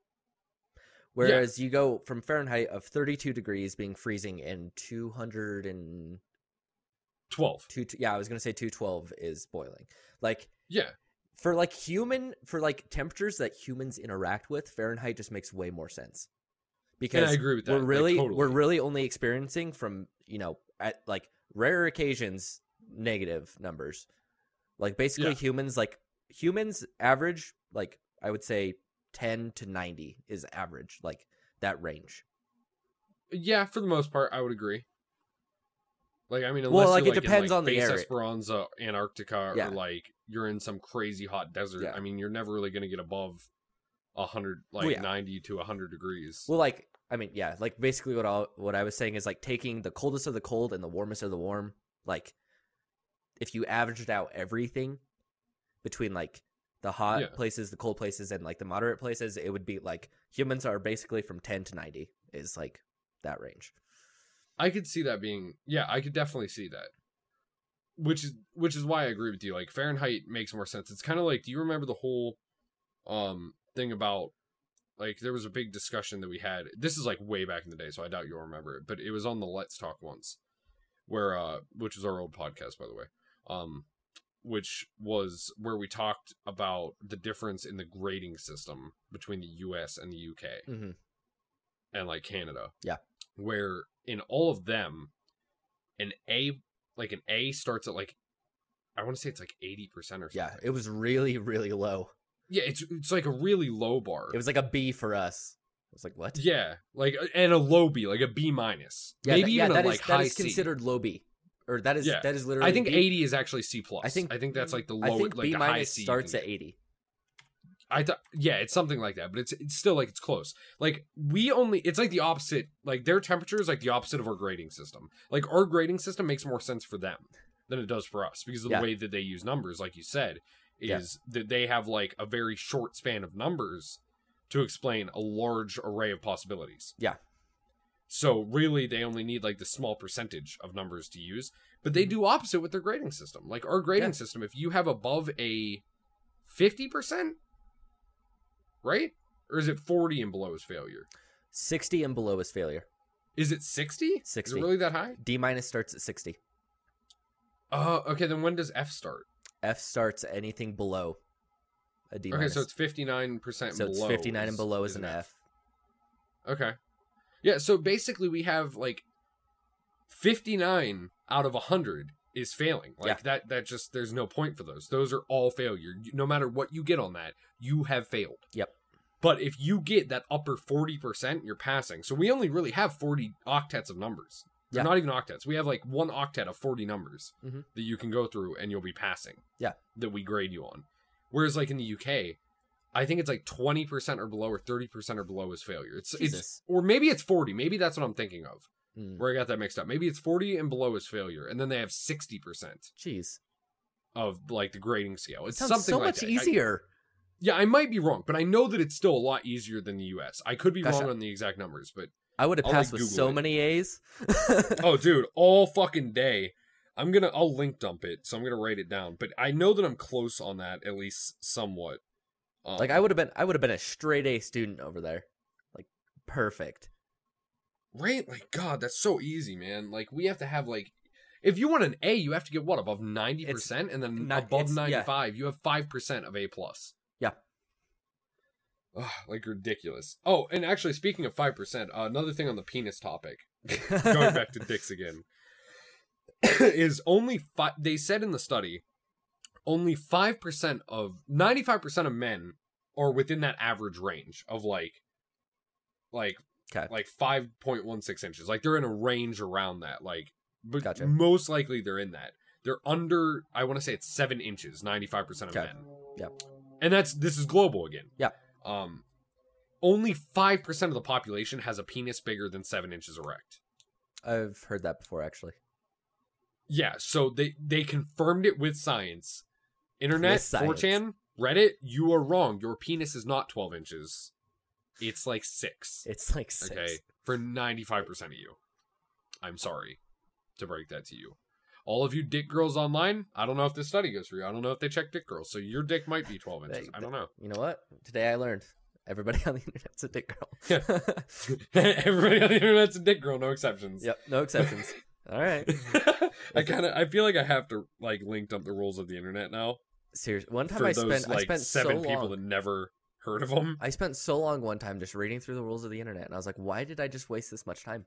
Whereas you go from Fahrenheit of 32 degrees being freezing and 202 Twelve. yeah, I was going to say 212 is boiling. Like Yeah. for like human for like temperatures that humans interact with, Fahrenheit just makes way more sense. Because I agree with that, We're like, really totally. we're really only experiencing from, you know, at like rare occasions negative numbers. Like basically Yeah. humans like humans average like I would say 10 to 90 is average, like that range. Yeah, for the most part, I would agree. Like I mean, unless Well, like, you're, it depends in, like, on the base area. Esperanza, Antarctica, Yeah. or like you're in some crazy hot desert. Yeah. I mean, you're never really gonna get above hundred, like Well, yeah. ninety to hundred degrees. Well, like I mean, yeah, like basically what I what I was saying is like taking the coldest of the cold and the warmest of the warm. Like, if you averaged out everything between like the hot Yeah. places, the cold places, and like the moderate places, it would be like humans are basically from ten to ninety is like that range. I could see that being yeah, I could definitely see that. Which is which is why I agree with you. Like Fahrenheit makes more sense. It's kind of like do you remember the whole um thing about like there was a big discussion that we had. This is like way back in the day, so I doubt you'll remember it, but it was on the Let's Talk once where uh which was our old podcast by the way. Um which was where we talked about the difference in the grading system between the US and the UK Mm-hmm. and like Canada. Yeah. Where in all of them, an A like an A starts at like I want to say it's like eighty percent or something. Yeah, it was really really low. Yeah, it's it's like a really low bar. It was like a B for us. I was like, what? yeah, like and a low B, like a B minus. Yeah, Maybe that, yeah, even that a is like that high is C. considered low B, or that is Yeah. that is literally. I think B. eighty is actually C plus. I think I think that's like the I think like B minus C starts at eighty. I thought, yeah, it's something like that, but it's it's still like it's close. Like we only, it's like the opposite. Like their temperature is like the opposite of our grading system. Like our grading system makes more sense for them than it does for us because of Yeah. the way that they use numbers. Like you said, Yeah. is that they have like a very short span of numbers to explain a large array of possibilities. Yeah. So really, they only need like the small percentage of numbers to use, but they do opposite with their grading system. Like our grading Mm-hmm. Yeah. system, if you have above a fifty percent, right, or is it forty and below is failure? Sixty and below is failure. Is it sixty? Is 60. it really that high? D minus starts at sixty. Uh, okay. Then when does F start? F starts anything below a D okay, minus. so it's fifty nine percent. So it's 59 and below is an F. Okay. Yeah, so basically we have like 59 out of 100 is failing. Like Yeah. that that just there's no point for those. Those are all failure. No matter what you get on that, you have failed. Yep. But if you get that upper 40%, you're passing. So we only really have 40 octets of numbers. Yeah. not even octets. We have like one octet of 40 numbers Mhm. that you can go through and you'll be passing. Yeah. That we grade you on. Whereas like in the UK, I think it's like 20% or below or 30% or below is failure. It's it's or maybe it's 40. Maybe that's what I'm thinking of. Mm, Where I got that mixed up. Maybe it's 40 and below is failure. And then they have 60% Jeez, of like the grading scale. it It's sounds something so like much that. I- easier. yeah, I might be wrong, but I know that it's still a lot easier than the US. I could be Gosh, wrong I- on the exact numbers, but I would have I'll, passed like, with Google so it. many A's. [LAUGHS] oh dude all fucking day i'm gonna i'll link dump it so i'm gonna write it down but i know that i'm close on that at least somewhat um, like I would have been, I would have been a straight A student over there, like perfect. right? Like god that's so easy man. Like we have to have like if you want an a you have to get what above 90% and then not- above it's- yeah. 95 you have 5% of a plus. Yeah. Ugh, like ridiculous. Oh and actually speaking of 5% uh, another thing on the penis topic. Going back to dicks again. [LAUGHS] [COUGHS] Is only five they said in the study only 5% of 95% of men are within that average range of like like Okay. like 5.16 inches. Like they're in a range around that. Like, but Gotcha. most likely they're in that. They're under. I want to say it's seven inches. 95 percent of Okay. men. Yep. And that's this is global again. yeah Um, only five percent of the population has a penis bigger than seven inches erect. I've heard that before, actually. Yeah, so they they confirmed it with science. Internet, 4chan, Reddit, you are wrong. Your penis is not 12 inches. It's like 6. It's like six. Okay, for 95% of you. I'm sorry to break that to you. All of you dick girls online, I don't know if this study goes for you. I don't know if they check dick girls. So your dick might be 12 inches. I don't know. You know what? Today I learned everybody [LAUGHS] on the internet's a dick girl. [LAUGHS] [LAUGHS] Everybody on the internet's a dick girl, no exceptions. yep, no exceptions. All right. I kind of I feel like I have to like link up the rules of the internet now Seriously, one time I those spent I spent seven so people long. that never heard of them. I spent so long one time just reading through the rules of the internet, and I was like, "Why did I just waste this much time?"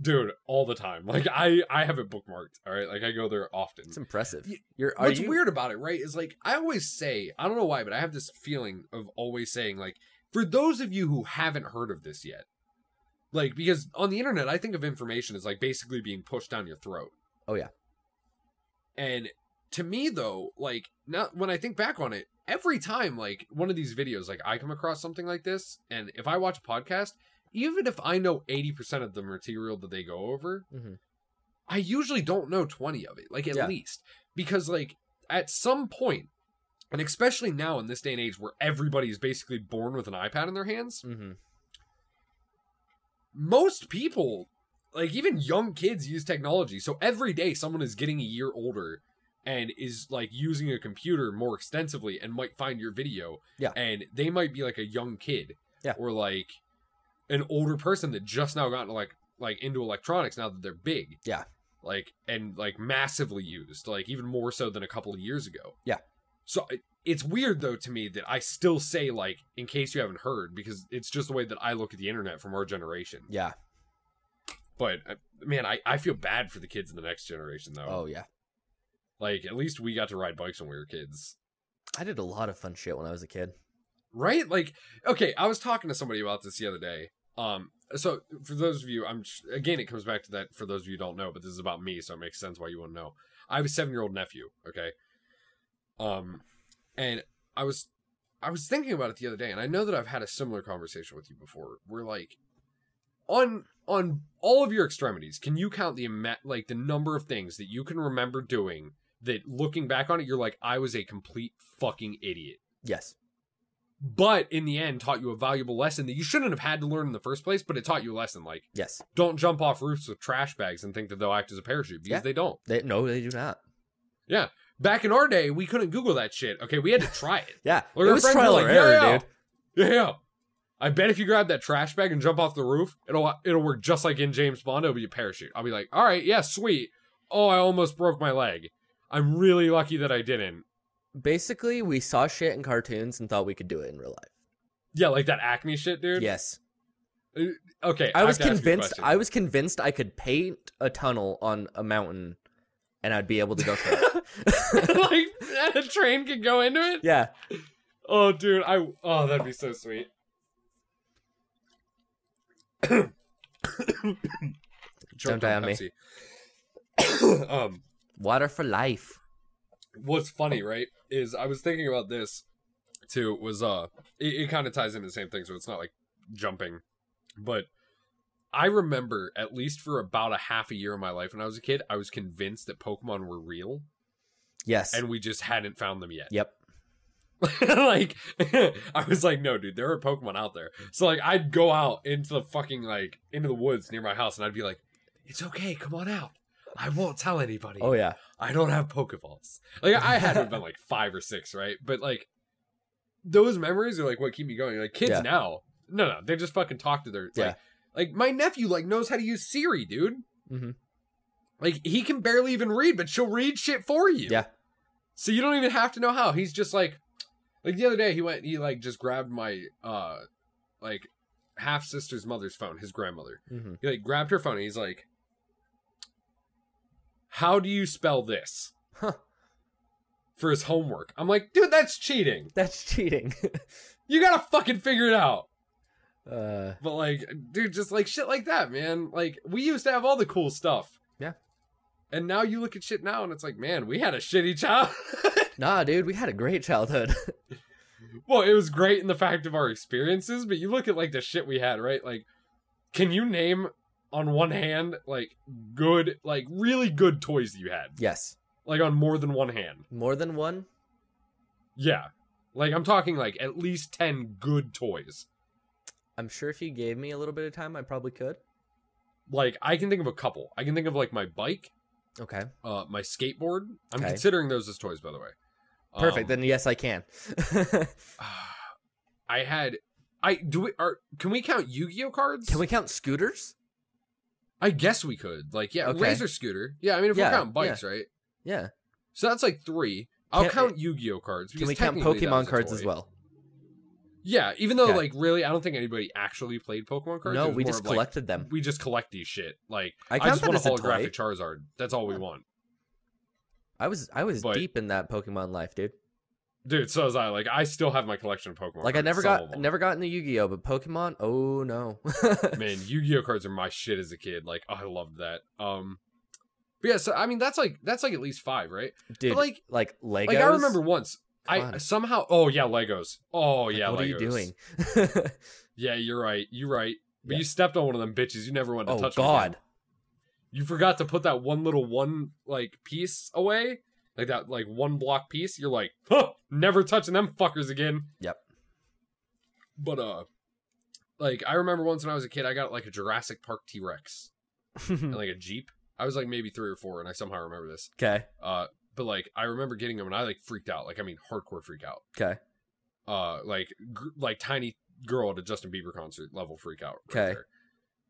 Dude, all the time. Like I I have it bookmarked. All right, like I go there often. It's impressive. You're are What's you weird about it, right, is like I always say, I don't know why, but I have this feeling of always saying, like, for those of you who haven't heard of this yet, like, because on the internet, I think of information as like basically being pushed down your throat. Oh, yeah. And to me, though, like, now when I think back on it, every time, like, one of these videos, like, I come across something like this, and if I watch a podcast, even if I know 80% of the material that they go over, Mhm. I usually don't know 20 of it, like, at Yeah. least. Because, like, at some point, and especially now in this day and age where everybody is basically born with an iPad in their hands, mm-hmm. most people, like even young kids, use technology. So every day, someone is getting a year older and is like using a computer more extensively and might find your video. Yeah. And they might be like a young kid. Yeah. Or like an older person that just now gotten like like into electronics now that they're big. Yeah. Like and like massively used, like even more so than a couple of years ago. Yeah. So it- it's weird though to me that I still say like in case you haven't heard because it's just the way that I look at the internet from our generation. Yeah. But uh, man, I, I feel bad for the kids in the next generation though. Oh yeah. Like at least we got to ride bikes when we were kids. I did a lot of fun shit when I was a kid. Right? Like okay, I was talking to somebody about this the other day. Um so for those of you I'm again it comes back to that for those of you who don't know, but this is about me so it makes sense why you want to know. I have a 7-year-old nephew, okay? Um and I was I was thinking about it the other day and I know that I've had a similar conversation with you before. Where like on on all of your extremities, can you count the ama- like the number of things that you can remember doing that looking back on it you're like I was a complete fucking idiot. Yes. But in the end taught you a valuable lesson that you shouldn't have had to learn in the first place, but it taught you a lesson like Yes. don't jump off roofs with trash bags and think that they'll act as a parachute because Yeah. they don't. They no, they do not. Yeah. Back in our day, we couldn't Google that shit. Okay, we had to try it. [LAUGHS] Yeah. Like, it was trial like, error, yeah." dude. Yeah, yeah. I bet if you grab that trash bag and jump off the roof, it'll it'll work just like in James Bond. It'll be a parachute. I'll be like, all right, yeah, sweet. Oh, I almost broke my leg. I'm really lucky that I didn't. Basically, we saw shit in cartoons and thought we could do it in real life. Yeah, like that Acme shit, dude. Yes. Okay. I was have to ask you a convinced. I was convinced I could paint a tunnel on a mountain and I'd be able to go through it. [LAUGHS] [LAUGHS] like and a train could go into it. Yeah. Oh, dude, I oh that'd be so sweet. [COUGHS] Choked die on me. [COUGHS] Um, Water for life. what's funny, right, is I was thinking about this too. Was uh, it, it kind of ties into the same thing, so it's not like jumping, but I remember at least for about a half a year of my life when I was a kid, I was convinced that Pokemon were real, Yes. and we just hadn't found them yet. yep. [LAUGHS] like [LAUGHS] I was like, no, dude, there are Pokemon out there. So like I'd go out into the fucking like into the woods near my house and I'd be like, It's okay, come on out. I won't tell anybody. Oh yeah. I don't have Pokeballs. Like I had to have been like [LAUGHS] five or six, right? But like those memories are like what keep me going. Like kids Yeah. now, no, no, they just fucking talk to their Yeah. like, like my nephew like knows how to use Siri, dude. Mhm. Like he can barely even read, but she'll read shit for you. Yeah. So you don't even have to know how. He's just like, like the other day he went, he like just grabbed my uh, like half sister's mother's phone, his grandmother. hmm He like grabbed her phone and he's like, "How do you spell this?" Huh. For his homework. I'm like, dude, that's cheating. That's cheating. [LAUGHS] You gotta fucking figure it out. Uh, But like, dude, just like shit like that, man. Like we used to have all the cool stuff. Yeah. And now you look at shit now, and it's like, man, we had a shitty child. [LAUGHS] nah, dude, we had a great childhood. [LAUGHS] well, it was great in the fact of our experiences, but you look at like the shit we had, right? Like, can you name on one hand like good, like really good toys that you had, yes, like on more than one hand? more than one. Yeah. Like I'm talking like at least ten good toys. I'm sure if you gave me a little bit of time, I probably could. Like I can think of a couple. I can think of like my bike, Okay, uh, my skateboard. I'm Okay. considering those as toys, by the way. perfect. Um, then yes, I can. [LAUGHS] [SIGHS] I had. I do we are can we count Yu-Gi-Oh cards? can we count scooters? I guess we could. Like yeah, Okay. Razor Scooter. Yeah, I mean if Yeah, we're counting bikes, right? Yeah. So that's like three. I'll Can- count Yu-Gi-Oh cards. Can because we count Pokemon cards as well? Yeah, even though Okay. like really, I don't think anybody actually played Pokemon cards. No, we just of, like, collected them. we just collect these shit. Like I I, count just that want a as a holographic toy. Charizard. That's all we uh, want, I was I was but- deep in that Pokemon life, dude. Dude. So was I. Like I still have my collection of Pokemon. Like I never some got never got into Yu-Gi-Oh, but Pokemon, oh no. [LAUGHS] Man, Yu-Gi-Oh cards are my shit as a kid. Like oh, I loved that. Um, but yeah. So I mean, that's like that's like at least five, right? dude, But like, like Legos. like I remember once. Come I on. somehow. Oh yeah, Legos. Oh Like, yeah, what Legos. are you doing? [LAUGHS] Yeah, you're right. You're right. But Yeah. you stepped on one of them bitches. You never wanted to oh touch. them God. You forgot to put that one little one like piece away, like that like one block piece. You're like, huh, never touching them fuckers again. Yep. But uh, like I remember once when I was a kid, I got like a Jurassic Park T Rex and [LAUGHS] like a Jeep. I was like maybe three or four, and I somehow remember this. Okay. Uh, but like I remember getting them, and I like freaked out. Like I mean, hardcore freak out. Okay. Uh, like gr- like tiny girl at a Justin Bieber concert level freak out. Okay. there.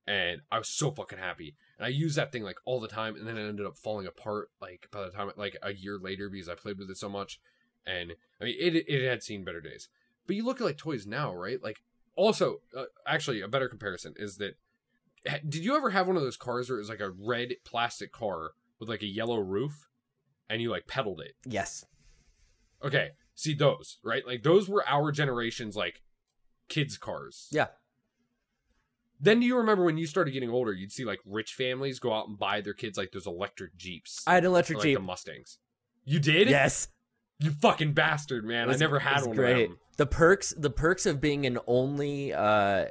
And I was so fucking happy, and I used that thing like all the time, and then it ended up falling apart like by the time like a year later because I played with it so much, and I mean it it had seen better days. But you look at like toys now, right? Like also, uh, actually, a better comparison is that ha- did you ever have one of those cars where it was like a red plastic car with like a yellow roof, and you like pedaled it? Yes. Okay, see those, right? Like those were our generation's like kids' cars. Yeah. Then do you remember when you started getting older, you'd see like rich families go out and buy their kids like those electric Jeeps. I had an or, electric like Jeep. the Mustangs. You did? Yes. You fucking bastard, man. Was- I never had one great. of them. The perks the perks of being an only uh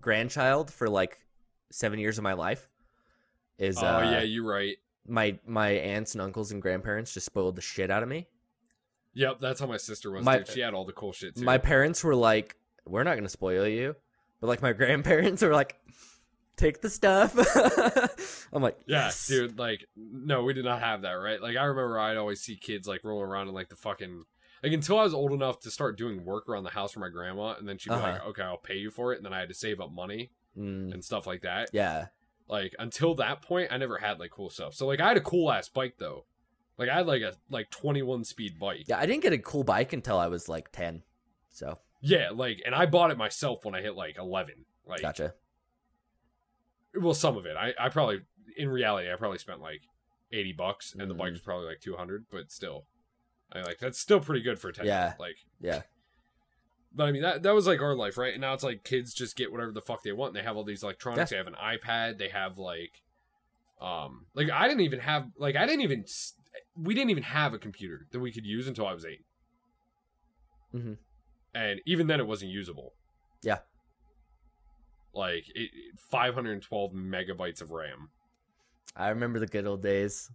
grandchild for like 7 years of my life is Oh uh yeah, you're right. my my aunts and uncles and grandparents just spoiled the shit out of me. Yep, that's how my sister was. My- dude. She had all the cool shit too. My parents were like, "We're not going to spoil you," but like my [LAUGHS] grandparents were like, "Take the stuff." [LAUGHS] I'm like, yeah, dude. Like, no, we did not have that, right? Like, I remember I'd always see kids like rolling around in like the fucking like until I was old enough to start doing work around the house for my grandma, and then she'd be Uh-huh. like, "Okay, I'll pay you for it," and then I had to save up money Mm, and stuff like that. yeah, Like until that point, I never had like cool stuff. So like I had a cool ass bike though. Like I had like a like 21 speed bike. yeah. I didn't get a cool bike until I was like ten. So Yeah, like and I bought it myself when I hit like 11. Like gotcha. well some of it. I I probably in reality I probably spent like 80 bucks and the bike Mm. was probably like 200, but still. I like that's still pretty good for a 10. Yeah. Like Yeah, but I mean that that was like our life, right? And now it's like kids just get whatever the fuck they want. They have all these electronics. They have an iPad. They have like, um, like I didn't even have like I didn't even we didn't even have a computer that we could use until I was 8 Mhm. And even then, it wasn't usable. Yeah. Like it, it- 512 megabytes of RAM. I remember the good old days.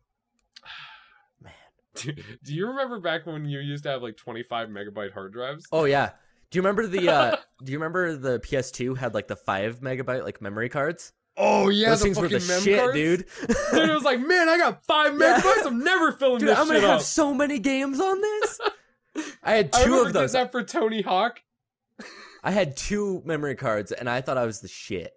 [SIGHS] Man. [LAUGHS] Do you remember back when you used to have like 25 megabyte hard drives? Oh yeah. Do you remember the? uh [LAUGHS] Do you remember the PS2 had like the five megabyte like memory cards? Oh yeah, Those the things were the shit, cards? dude. Dude, it was like, man, I got five [LAUGHS] Yeah. megabytes. I'm never filling Dude, this I'm gonna shit have so many games on this. I had two remember of those. that for Tony Hawk, I had two memory cards, and I thought I was the shit.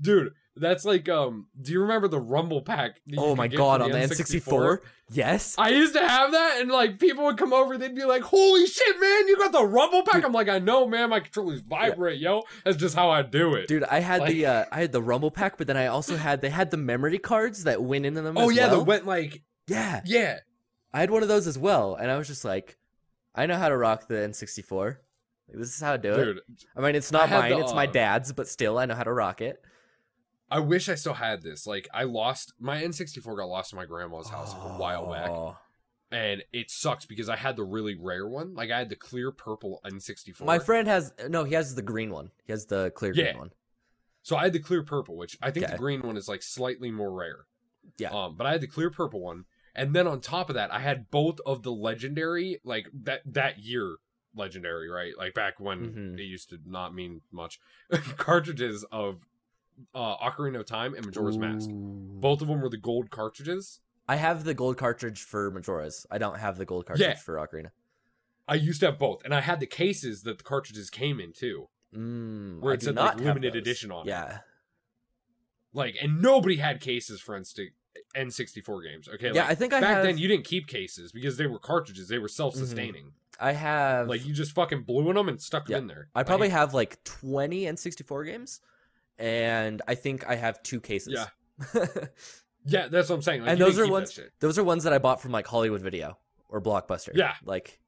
dude. That's like, um, do you remember the Rumble pack? Oh my god, on the N64? Yes. I used to have that, and like people would come over, they'd be like, "Holy shit, man, you got the Rumble pack!" I'm like, "I know, man, my controllers vibrate, yo." That's just how I do it, Dude, I had Like- the uh, I had the Rumble pack, but then I also had they had the memory cards that went into them. Oh yeah, well. the went like, yeah. yeah, I had one of those as well, and I was just like, I know how to rock the N64. This is how I do it. I mean, it's not mine; the, it's my uh, dad's, but still, I know how to rock it. I wish I still had this. Like, I lost my N64 got lost in my grandma's house a while back, Oh. and it sucks because I had the really rare one. Like, I had the clear purple N64. My friend has no. He has the green one. He has the clear green one. So I had the clear purple, which I think Okay. the green one is like slightly more rare. Yeah. Um, but I had the clear purple one, and then on top of that, I had both of the legendary, like that that year legendary, right? Like back when Mhm. it used to not mean much, [LAUGHS] cartridges of uh Ocarina of Time and Majora's Mask. Both of them were the gold cartridges. I have the gold cartridge for Majora's. I don't have the gold cartridge Yeah. for Ocarina. I used to have both, and I had the cases that the cartridges came in too. Mm, Where it do said, like, limited edition on it. Yeah, Like, and nobody had cases for N- N64 games. Okay, yeah. like, I think I back have. Mm-hmm. then you didn't keep cases because they were cartridges they were self-sustaining I have. like you just fucking blew in them and stuck them in there I probably Like, have like twenty N64 games, and I think I have two cases. Yeah. [LAUGHS] yeah that's what i'm saying like, and those are ones. Those are ones that I bought from like Hollywood Video or Blockbuster. Yeah. like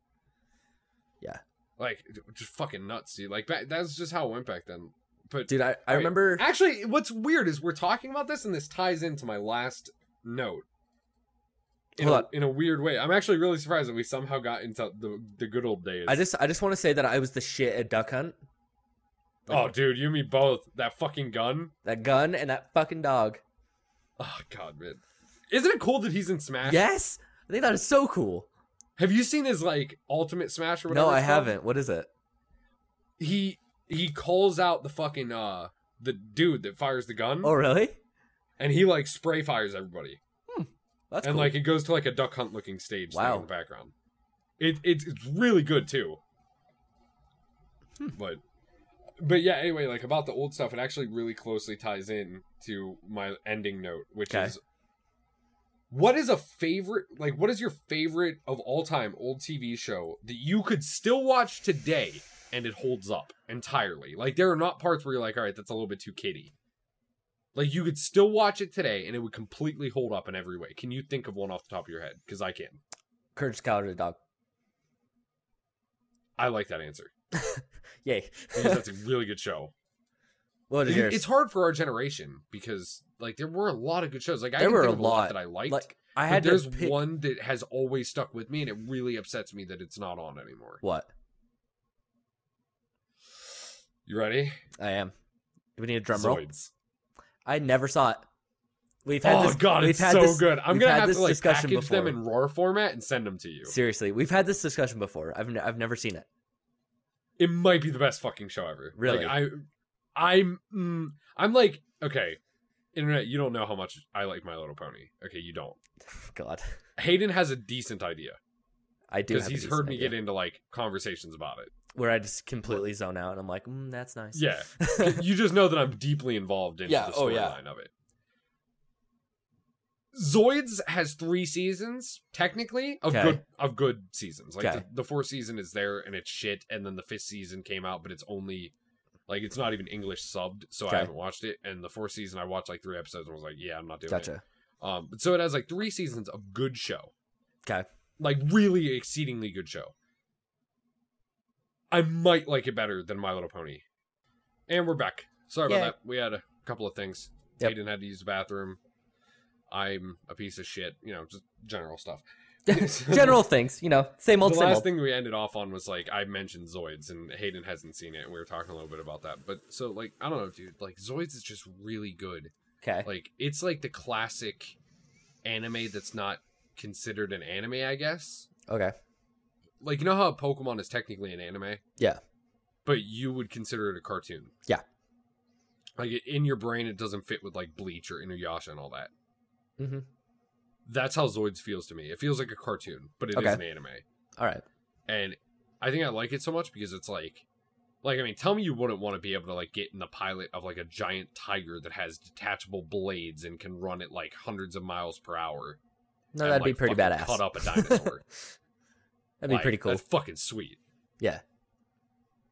Yeah. like just fucking nuts dude like back, that's just how it went back then but dude, I, I remember. actually what's weird is we're talking about this and this ties into my last note in, a, in a weird way i'm actually really surprised that we somehow got into the, the good old days I just I just want to say that I was the shit at Duck Hunt. oh dude you and me both that fucking gun That gun and that fucking dog. oh god man isn't it cool that he's in smash Yes, I think that is so cool. Have you seen his like ultimate smash or whatever? No, I haven't. What is it? He he calls out the fucking uh the dude that fires the gun, Oh, really? and he like spray fires everybody, That's and cool. like it goes to like a duck hunt looking stage thing Wow. in the background. It it's it's really good too. Hmm. But but yeah, anyway, like about the old stuff, it actually really closely ties in to my ending note, which Okay. is what is a favorite like what is your favorite of all time old TV show that you could still watch today and it holds up entirely? Like there are not parts where you're like, all right, that's a little bit too kiddie. Like you could still watch it today and it would completely hold up in every way. Can you think of one off the top of your head? Because I can. Courage the Cowardly Dog. I like that answer [LAUGHS] Yay. that's a [LAUGHS] really good show. what is It- yours? it's hard for our generation because like there were a lot of good shows. Like I There can were a of a lot lot. that I liked. like I but had there's pick one that has always stuck with me, and it really upsets me that it's not on anymore. what You ready? I am. Do we need a drum roll? Zoids. I never saw it. We've had Oh this, god, we've it's so this- good. I'm gonna have this to like discussion package them before. in RAR format and send them to you. Seriously, we've had this discussion before. I've ne- I've never seen it. It might be the best fucking show ever. Really? Like, I, I'm, mm, I'm like, okay, internet. You don't know how much I like My Little Pony. Okay, you don't. [LAUGHS] God, Hayden has a decent idea I do because he's heard me idea. get into like conversations about it. Where I just completely zone out and I'm like, mm, that's nice. Yeah, [LAUGHS] you just know that I'm deeply involved in Yeah, the oh, storyline yeah. of it. Zoids has three seasons, technically, of Okay. good of good seasons. Like Okay. the, the fourth season is there and it's shit, and then the fifth season came out, but it's only like it's not even English subbed, so Okay. I haven't watched it. And the fourth season, I watched like three episodes and was like, yeah, I'm not doing it. gotcha. Um, but so it has like three seasons of good show. Okay. Like really exceedingly good show. I might like it better than My Little Pony. And we're back. Sorry Yay. about that. We had a couple of things. Yep. Hayden had to use the bathroom. I'm a piece of shit. You know, just general stuff. [LAUGHS] [LAUGHS] General things, you know, same old, the same last old. thing we ended off on was like I mentioned Zoids and Hayden hasn't seen it and we were talking a little bit about that. But so like I don't know, dude. Like Zoids is just really good. Okay. Like it's like the classic anime that's not considered an anime, I guess. Okay. Like you know how Pokemon is technically an anime? Yeah. But you would consider it a cartoon. Yeah. Like in your brain it doesn't fit with like Bleach or Inuyasha and all that. Mm-hmm. That's how Zoids feels to me. It feels like a cartoon, but it is Okay. an anime. All right. And I think I like it so much because it's like like I mean, tell me you wouldn't want to be able to like get in the pilot of like a giant tiger that has detachable blades and can run at like hundreds of miles per hour. No, that'd be pretty badass. Cut up a [LAUGHS] dinosaur. That'd be Like, pretty cool. That's fucking sweet. Yeah.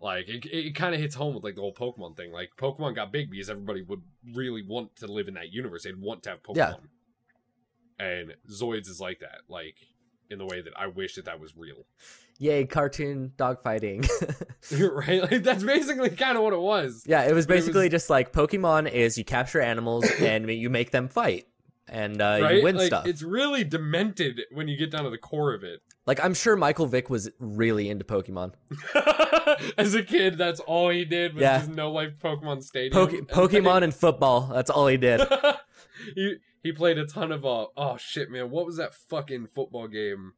Like it, it kind of hits home with like the whole Pokemon thing. Like Pokemon got big because everybody would really want to live in that universe. They'd want to have Pokemon. Yeah. And Zoids is like that. Like in the way that I wish that that was real. Yay, cartoon dogfighting. [LAUGHS] [LAUGHS] right? Like that's basically kind of what it was. yeah, it was But it was- basically just like Pokemon is you capture animals [COUGHS] and you make them fight and uh, right? you win like stuff. it's really demented when you get down to the core of it. Like I'm sure Michael Vick was really into Pokemon. [LAUGHS] As a kid, that's all he did was Yeah. just no life Pokemon Stadium. Poke- And Pokemon and football. That's all he did. [LAUGHS] he he played a ton of uh oh shit man, what was that fucking football game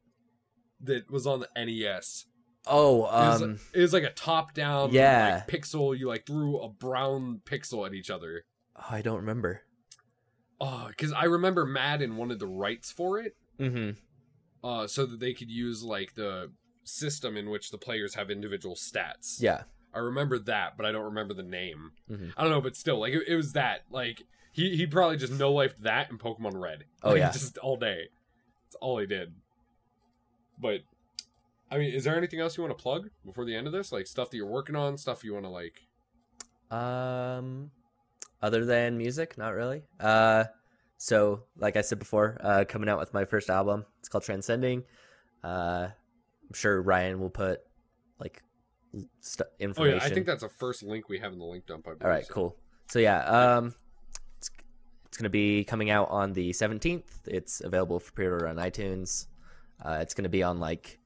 that was on the NES? Oh, It was, um, it was like a top down yeah. like pixel, you like threw a brown pixel at each other. oh, I don't remember. Oh, because I remember Madden wanted the rights for it, hmm uh, so that they could use like the system in which the players have individual stats. Yeah. I remember that, but I don't remember the name. Mhm. I don't know, but still, like it, it was that. Like he he probably just no lifed that in Pokemon Red. Oh, Like, yeah. [LAUGHS] just all day. That's all he did. But I mean, is there anything else you want to plug before the end of this? Like stuff that you're working on, stuff you want to like. Um, other than music, not really. Uh, so like I said before, uh, coming out with my first album. It's called Transcending. Uh, I'm sure Ryan will put like st- Oh information. yeah, I think that's the first link we have in the link dump. I believe, All right, so. cool. So yeah, um, it's, it's gonna be coming out on the 17th. It's available for pre-order on iTunes. Uh, it's gonna be on like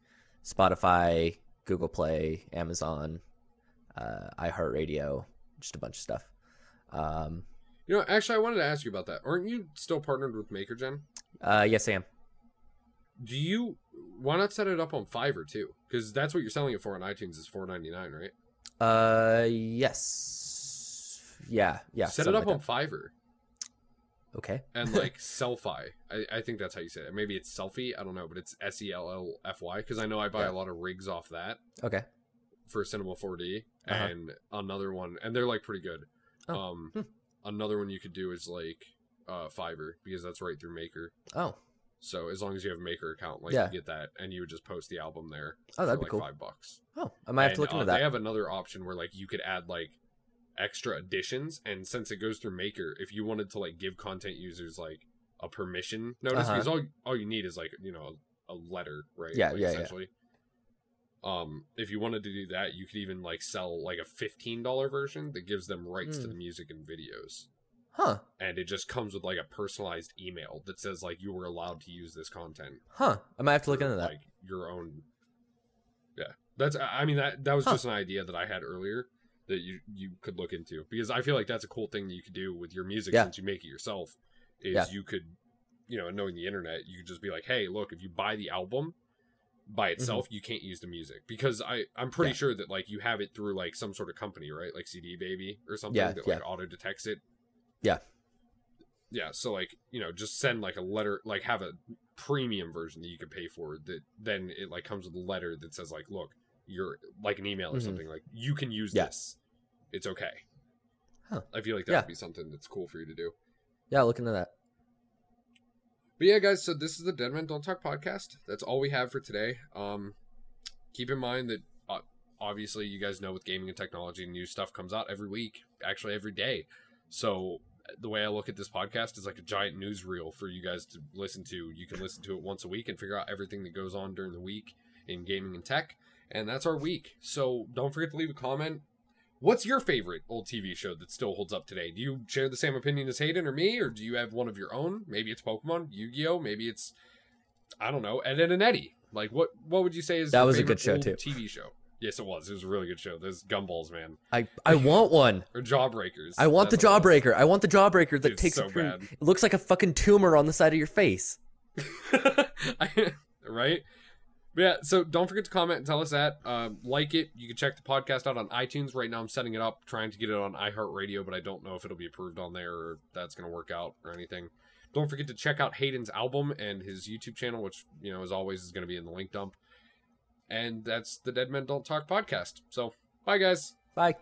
Spotify, Google Play, Amazon, uh, iHeartRadio, just a bunch of stuff. Um, You know, actually, I wanted to ask you about that. Aren't you still partnered with MakerGen? uh, yes, I am. Do you? Why not set it up on Fiverr too? Because that's what you're selling it for on iTunes is four ninety nine, right? Uh, yes, yeah, yeah. Set it up like on Fiverr. Okay. and like [LAUGHS] Selfie. I, I think that's how you say it. Maybe it's Selfie. I don't know, but it's S E L L F Y. Because I know I buy Yeah. a lot of rigs off that Okay. for Cinema 4D, Uh-huh. and another one, and they're like pretty good. Oh, Um, hmm. Another one you could do is like uh Fiverr because that's right through Maker. Oh, So as long as you have a Maker account, like Yeah. you get that, and you would just post the album there. Oh, that'd for, be like cool. Five bucks. oh, I might have to look into uh, that. They have another option where like you could add like extra additions, and since it goes through Maker, if you wanted to like give content users like a permission notice, Uh-huh. because all all you need is like you know a, a letter, right? Yeah, Like, yeah, yeah. Um, if you wanted to do that, you could even like sell like a fifteen dollar version that gives them rights to Hmm. the music and videos, Huh? and it just comes with like a personalized email that says like you were allowed to use this content Huh? I might have to look into that. Like your own. Yeah, that's. I I mean that that was Huh. just an idea that I had earlier that you you could look into because I feel like that's a cool thing that you could do with your music Yeah. since you make it yourself. Is Yeah. you could, you know, knowing the internet, you could just be like, hey, look, if you buy the album by itself, you can't use the music because I I'm pretty Mm-hmm. Yeah. sure that like you have it through like some sort of company, right? Like CD Baby or something Yeah, that yeah. like auto detects it. Yeah. Yeah, so like you know, just send like a letter, like have a premium version that you can pay for. That then it like comes with a letter that says like, look, you're like an email or Mhm. something like you can use this. It's okay. Huh. I feel like that would be something that's cool for you to do. Yeah, look into that. But yeah, guys, so this is the Dead Men Don't Talk podcast. That's all we have for today. Um, keep in mind that uh, obviously you guys know with gaming and technology, new stuff comes out every week, actually every day. So the way I look at this podcast is like a giant newsreel for you guys to listen to. You can listen to it once a week and figure out everything that goes on during the week in gaming and tech. And that's our week. So don't forget to leave a comment. What's your favorite old TV show that still holds up today? Do you share the same opinion as Hayden or me, or do you have one of your own? Maybe it's Pokemon, Yu-Gi-Oh, maybe it's I don't know, Ed, Edd n Eddy. Like what what would you say is That your was a good show, too. TV show? Yes, it was. It was a really good show. Those gumballs, man, [LAUGHS] I I want one. [LAUGHS] or Jawbreakers. I want the That's jawbreaker. I want the jawbreaker that It's takes so a. It looks like a fucking tumor on the side of your face. [LAUGHS] I- right? But yeah, so don't forget to comment and tell us that. Um, like it. You can check the podcast out on iTunes. Right now, I'm setting it up, trying to get it on iHeartRadio, but I don't know if it'll be approved on there or that's going to work out or anything. Don't forget to check out Hayden's album and his YouTube channel, which, you know, as always, is going to be in the link dump. And that's the Dead Men Don't Talk podcast. So, bye, guys. Bye.